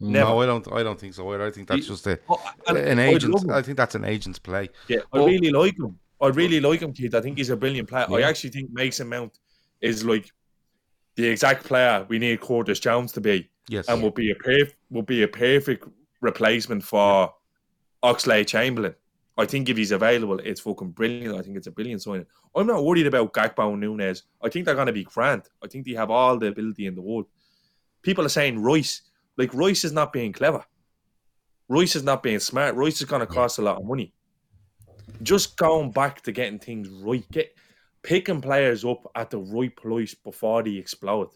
Mm. Never. No, I don't. I don't think so. either. I think that's just a, Oh, an I'd agent. I think that's an agent's play. Yeah, I But- really like him. I really like him, Keith. I think he's a brilliant player. I actually think Mason Mount is like the exact player we need Curtis Jones to be. Yes. and will be a perf- will be a perfect replacement for Oxlade Chamberlain. I think if he's available, it's fucking brilliant. I think it's a brilliant signing. I'm not worried about Gakpo and Nunez. I think they're going to be grand. I think they have all the ability in the world. People are saying Royce, like Royce is not being clever. Royce is not being smart. Royce is going to cost a lot of money. Just going back to getting things right, get picking players up at the right price before they explode.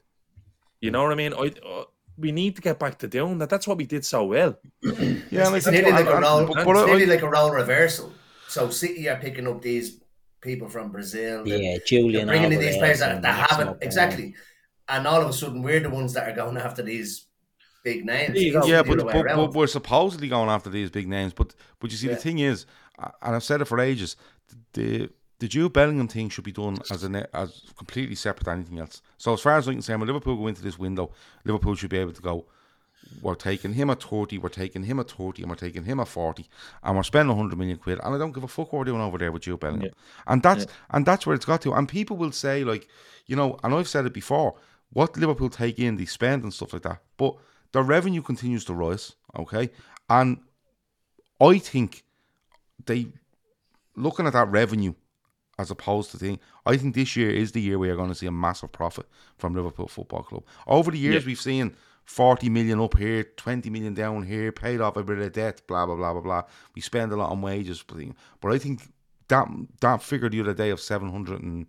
You know what I mean? I, uh, we need to get back to doing that. That's what we did so well. Yeah, it's nearly like a role. but- it's but I- nearly like a role reversal. So City are picking up these people from Brazil. Yeah, they're Julian bringing in these players that, and that haven't exactly, and all of a sudden we're the ones that are going after these big names. It used to Yeah, but, but, but we're supposedly going after these big names. But but you see, the thing is, uh, and I've said it for ages, the the Jude Bellingham thing should be done as an as completely separate to anything else. So as far as I can say, when Liverpool go into this window, Liverpool should be able to go. We're taking him at thirty, we're taking him at thirty, and we're taking him at forty, and we're spending hundred million quid, and I don't give a fuck what we're doing over there with Jude Bellingham, and that's and that's where it's got to. And people will say like, you know, and I've said it before, what Liverpool take in, they spend and stuff like that, but the revenue continues to rise, okay, and I think they looking at that revenue as opposed to thing. I think this year is the year we are going to see a massive profit from Liverpool Football Club. Over the years, Yeah. we've seen forty million up here, twenty million down here, paid off a bit of debt, blah blah blah blah blah. We spend a lot on wages, but I think that that figure the other day of seven hundred and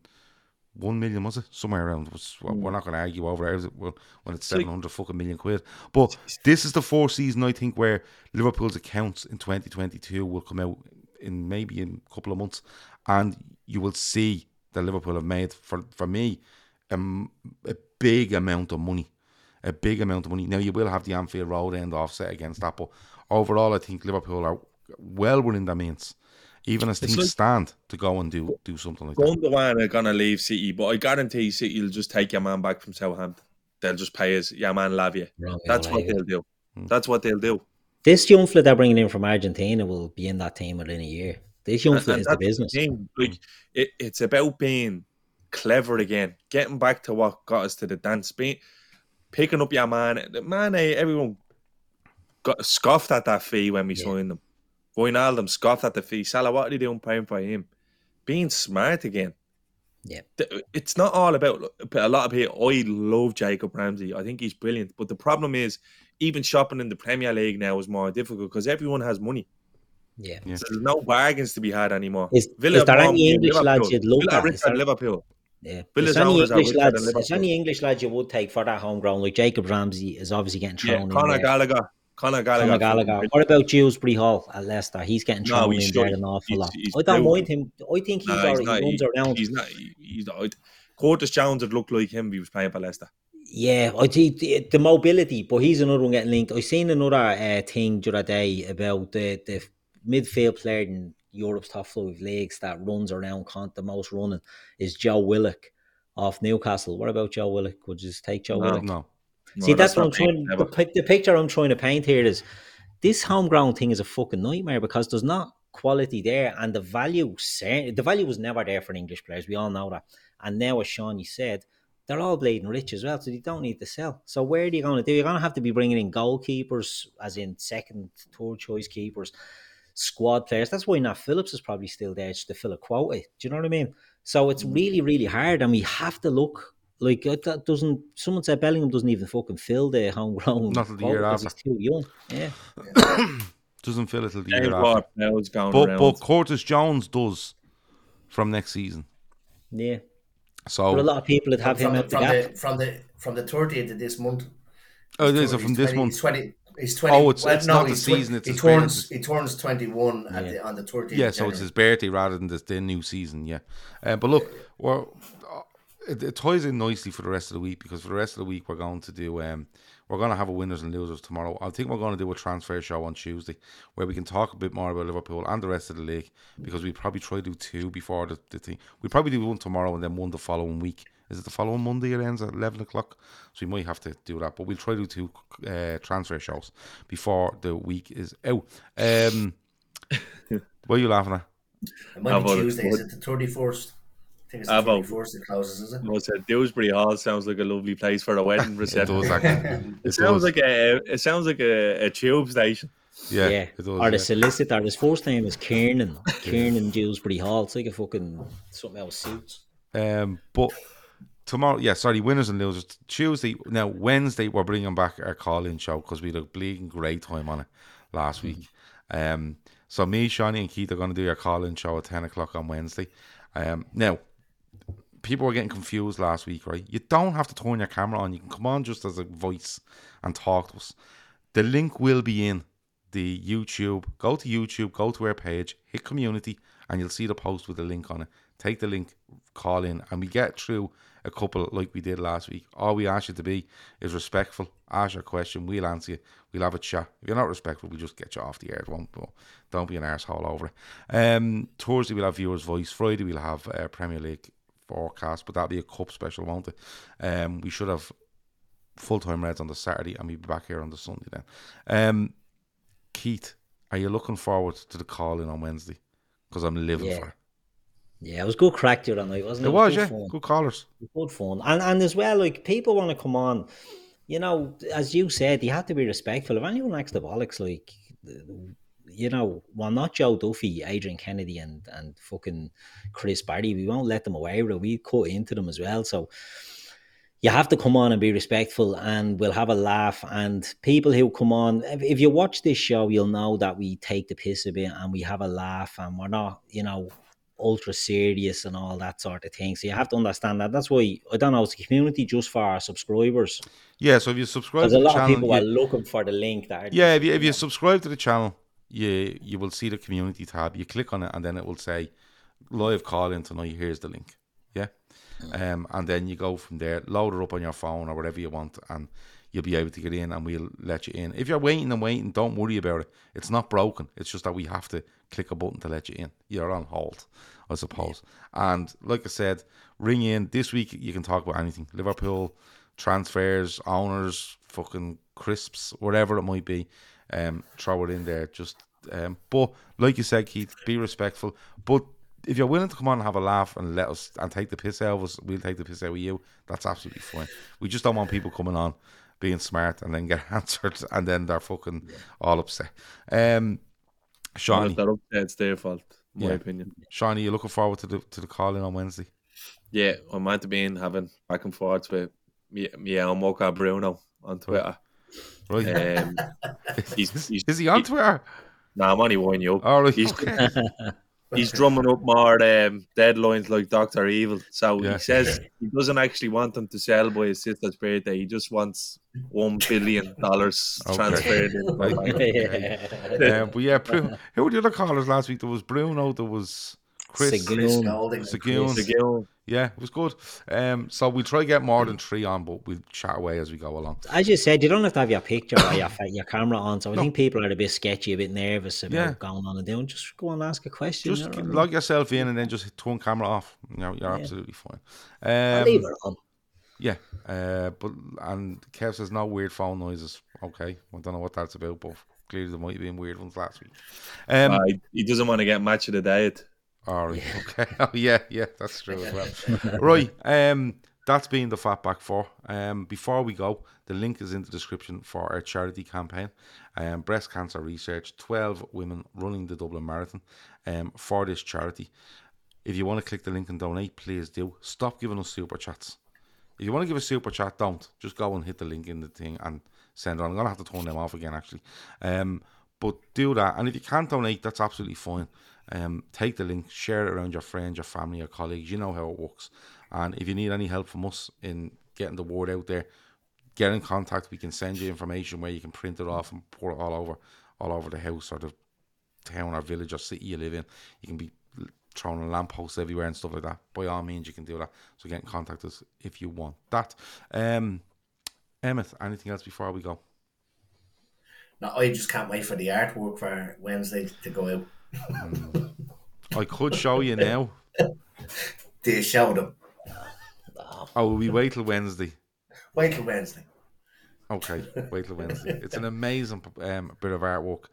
one million was it somewhere around? We're hmm. not going to argue over it is it? Well, when it's So- seven hundred fucking million quid. But this is the fourth season I think where Liverpool's accounts in twenty twenty two will come out in maybe in a couple of months, and you will see that Liverpool have made for for me um, a big amount of money, a big amount of money. Now you will have the Anfield Road end offset against that, but overall I think Liverpool are well within their means, even as It's things like- stand to go and do do something like that. Gundogan are going to leave City, but I guarantee City will just take your man back from Southampton. They'll just pay us, your man Lavia. Romeo That's what they'll do. Hmm. That's what they'll do. This young fella they're bringing in from Argentina will be in that team within a year. This young And- fella is the business. thing. Like it, it's about being clever again, getting back to what got us to the dance, being picking up your man. The Man, eh, everyone got scoffed at that fee when we signed them. Wijnaldum scoffed at the fee. Salah, what are they doing paying for him? Being smart again. Yeah. It's not all about a lot of people. I love Jacob Ramsey. I think he's brilliant. But the problem is, even shopping in the Premier League now is more difficult because everyone has money. Yeah. So there's no bargains to be had anymore. Is- Villa is there any English lads Liverpool. you'd look Villa at? are Is there- Liverpool. Yeah. Villa's Is there any English richer than lads? Is there any English lads you would take for that home ground? Like Jacob Ramsey is obviously getting Yeah, thrown in Conor there. Gallagher. Conor Gallagher. Conor Gallagher. What about Dewsbury Hall at Leicester? He's getting No, thrown he's in there an awful He's- lot. he's I don't brutal. mind him. I think he's Nah, alright. he's not. He runs he- around. He's not. he- He's not. Curtis Jones would look like him if he was playing for Leicester. Yeah, I think the, the mobility, but he's another one getting linked. I seen another uh, thing the other day about the the midfield player in Europe's top five leagues that runs around, con- the most running is Joe Willock off Newcastle. What about Joe Willock? Would you just take Joe No, Willock? No, See, No, that's, that's what I'm trying. The, the picture I'm trying to paint here is this home ground thing is a fucking nightmare because there's not quality there, and the value. The value was never there for English players. We all know that. And now, as Shawnee said, they're all bleeding rich as well, so they don't need to sell. So where are you going to do? You're going to have to be bringing in goalkeepers, as in second, third choice keepers, squad players. That's why Nat Phillips is probably still there just to fill a quota. Do you know what I mean? So it's mm. really, really hard, and we have to look like that doesn't. Someone said Bellingham doesn't even fucking fill the homegrown. Not till the quota year 'cause after. He's too young. Yeah, doesn't fill it till the James year after. Ward-Prowse going But around. but Curtis Jones does from next season. yeah. So But a lot of people would have from, him at the from gap. the from the from the thirtieth of this month. oh, it is He's from this month. Twenty. He's twenty. Oh, it's- well, it's no, not the season, it's he his turns. He turns twenty-one at Yeah. the, on the thirtieth. Yeah, so it's his birthday rather than the, the new season. Yeah, uh, but look, we're, uh, it, it ties in nicely for the rest of the week because for the rest of the week we're going to do um we're going to have a winners and losers tomorrow. I think we're going to do a transfer show on Tuesday where we can talk a bit more about Liverpool and the rest of the league because we probably try to do two before the, the thing. We probably do one tomorrow and then one the following week Is it the following Monday? It ends at eleven o'clock, so we might have to do that. But we'll try to do two uh, transfer shows before the week is out. Um, what are you laughing at? It might How be? Tuesday. Is it the thirty first? I think it's the about- thirty first. It closes, is it? I said Dewsbury Hall sounds like a lovely place for a wedding It reception. does actually. It sounds like a it sounds like a, a tube station. yeah, Yeah, it does. or yeah. the solicitor. His first name is Kiernan. Kiernan Dewsbury Hall. It's like a fucking something else suits. Um, but tomorrow, yeah, sorry, winners and losers. Tuesday, now Wednesday, we're bringing back our call-in show because we had a bleeding great time on it last week. Um, so me, Shawnee, and Keith are going to do our call-in show at ten o'clock on Wednesday. Um, now people were getting confused last week, right? You don't have to turn your camera on. You can come on just as a voice and talk to us. The link will be in the YouTube. Go to YouTube, go to our page, hit community, and you'll see the post with the link on it. Take the link, call in, and we get through a couple like we did last week. All we ask you to be is respectful. Ask your question, we'll answer you. We'll have a chat. If you're not respectful, we'll just get you off the air. It won't, but don't be an arsehole over it. Um, Thursday, we'll have viewers' voice. Friday, we'll have uh, Premier League forecast, but that'll be a cup special, won't it? Um, we should have full time Reds on the Saturday, and we'll be back here on the Sunday then. Um, Keith, are you looking forward to the call in on Wednesday? Because I'm living Yeah. for it. Yeah, it was good crack the other night, wasn't it? It was, good yeah. fun. Good callers. good fun. And and as well, like people want to come on. You know, as you said, you have to be respectful. If anyone likes the bollocks, like you know, well, not Joe Duffy, Adrian Kennedy, and and fucking Chris Barry, we won't let them away with it. We cut into them as well. So you have to come on and be respectful, and we'll have a laugh. And people who come on, if, if you watch this show, you'll know that we take the piss a bit and we have a laugh, and we're not, you know, ultra serious and all that sort of thing. So you have to understand that. That's why I don't know. It's a community just for our subscribers. Yeah, so if you subscribe Because to a lot channel, of people are looking for the link. That Yeah, if you, if you subscribe to the channel, you you will see the community tab. You click on it, and then it will say live call in tonight. Here's the link. Yeah, um, and then you go from there. Load it up on your phone or whatever you want, and you'll be able to get in, and we'll let you in. If you're waiting and waiting, don't worry about it. It's not broken. It's just that we have to click a button to let you in. You're on hold, I suppose. And like I said, ring in this week. You can talk about anything. Liverpool transfers, owners, fucking crisps, whatever it might be. Um, throw it in there. Just um, but like you said, Keith, be respectful. But if you're willing to come on and have a laugh and let us and take the piss out of us, we'll take the piss out of you. That's absolutely fine. We just don't want people coming on being smart and then get answered and then they're fucking all upset. Um, Shawnee, If they're upset, it's their fault, in my Yeah. opinion. Shawnee, you looking forward to the to the call in on Wednesday? Yeah, I might have been having back and forth with me, me Mocha Bruno on Twitter. Right. Um, he's, he's, Is he on Twitter? Nah, I'm only winding you up. Oh, right, he's, okay. he's drumming up more um, deadlines like Doctor Evil. So Yeah. he says he doesn't actually want them to sell by his sister's birthday. He just wants one billion dollars Okay. transferred. in. Right, okay. um, but yeah, Bruno, who were the other callers last week? There was Bruno, there was Chris, Sagoon. Chris Golding. Sagoon. Sagoon. Yeah, it was good. Um, so we'll try to get more than three on, but we'll chat away as we go along. As you said, you don't have to have your picture or your, your camera on. So I think people are a bit sketchy, a bit nervous about Yeah. going on and doing. Just go and ask a question. Just you know what I log yourself in and then just turn camera off. You know, you're Yeah. absolutely fine. I'll Um, leave it on. Yeah, uh, but and Kev says no weird phone noises. Okay, I don't know what that's about, but clearly there might have been weird ones last week. Um, Uh, he- he doesn't want to get match of the diet. All right. Okay. Oh yeah, yeah, that's true as well. right. Um, that's been the Flatback Four. Um, before we go, the link is in the description for our charity campaign. Um, breast cancer research. Twelve women running the Dublin Marathon. Um, for this charity. If you want to click the link and donate, please do. Stop giving us super chats. If you want to give a super chat, don't. Just go and hit the link in the thing and send it on. I'm gonna have to turn them off again actually. Um, but do that. And if you can't donate, that's absolutely fine. Um, take the link, share it around your friends, your family, your colleagues. You know how it works. And if you need any help from us in getting the word out there, get in contact. We can send you information where you can print it off and put it all over, all over the house or the town or village or city you live in. You can be throwing a lamppost everywhere and stuff like that. By all means, you can do that. So get in contact us if you want that. Um, Emmett, anything else before we go? No, I just can't wait for the artwork for Wednesday to go out. I could show you now. Do you show them? Oh, we wait till Wednesday. Wait till Wednesday. Okay, wait till Wednesday. It's an amazing um, bit of artwork.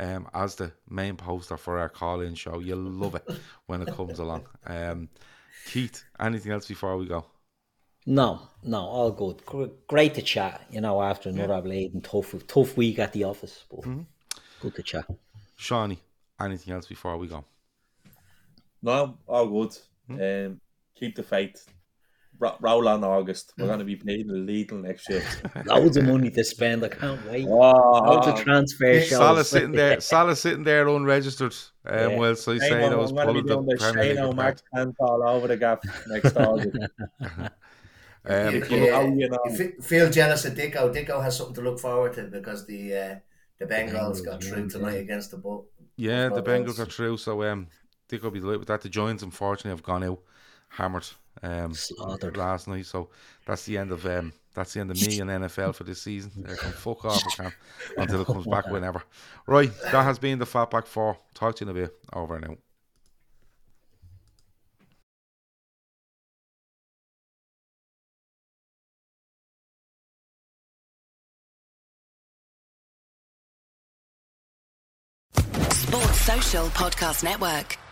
Um, as the main poster for our call-in show, you'll love it when it comes along. Um, Keith, anything else before we go? No, no, all good. Great to chat, you know, after another yeah. blade and tough, tough week at the office. But mm-hmm. good to chat. Shawnee, anything else before we go? No, all good. Mm-hmm. Um, keep the faith. roll on August. We're going to be playing the Lidl next year. Loads of money to spend. I can't wait. Oh, Loads of transfer shows. Salah sitting there. Salah sitting there unregistered. Um, yeah. Well, so you say those pulling the Premier League Mark all over the gap next August. um, you, you, you, feel jealous of Dicko. Dicko has something to look forward to because the uh, the Bengals got through tonight against the Bull. Yeah, the Bengals are true. So um, Dicko be delighted with that. The Giants, unfortunately, have gone out hammered um, Slaughtered. last night. So that's the end of um, that's the end of me and NFL for this season. I can fuck off I can until it comes back whenever. Right, that has been the Flatback Four. Talk to you in a bit. Over and Sports Podcast Network.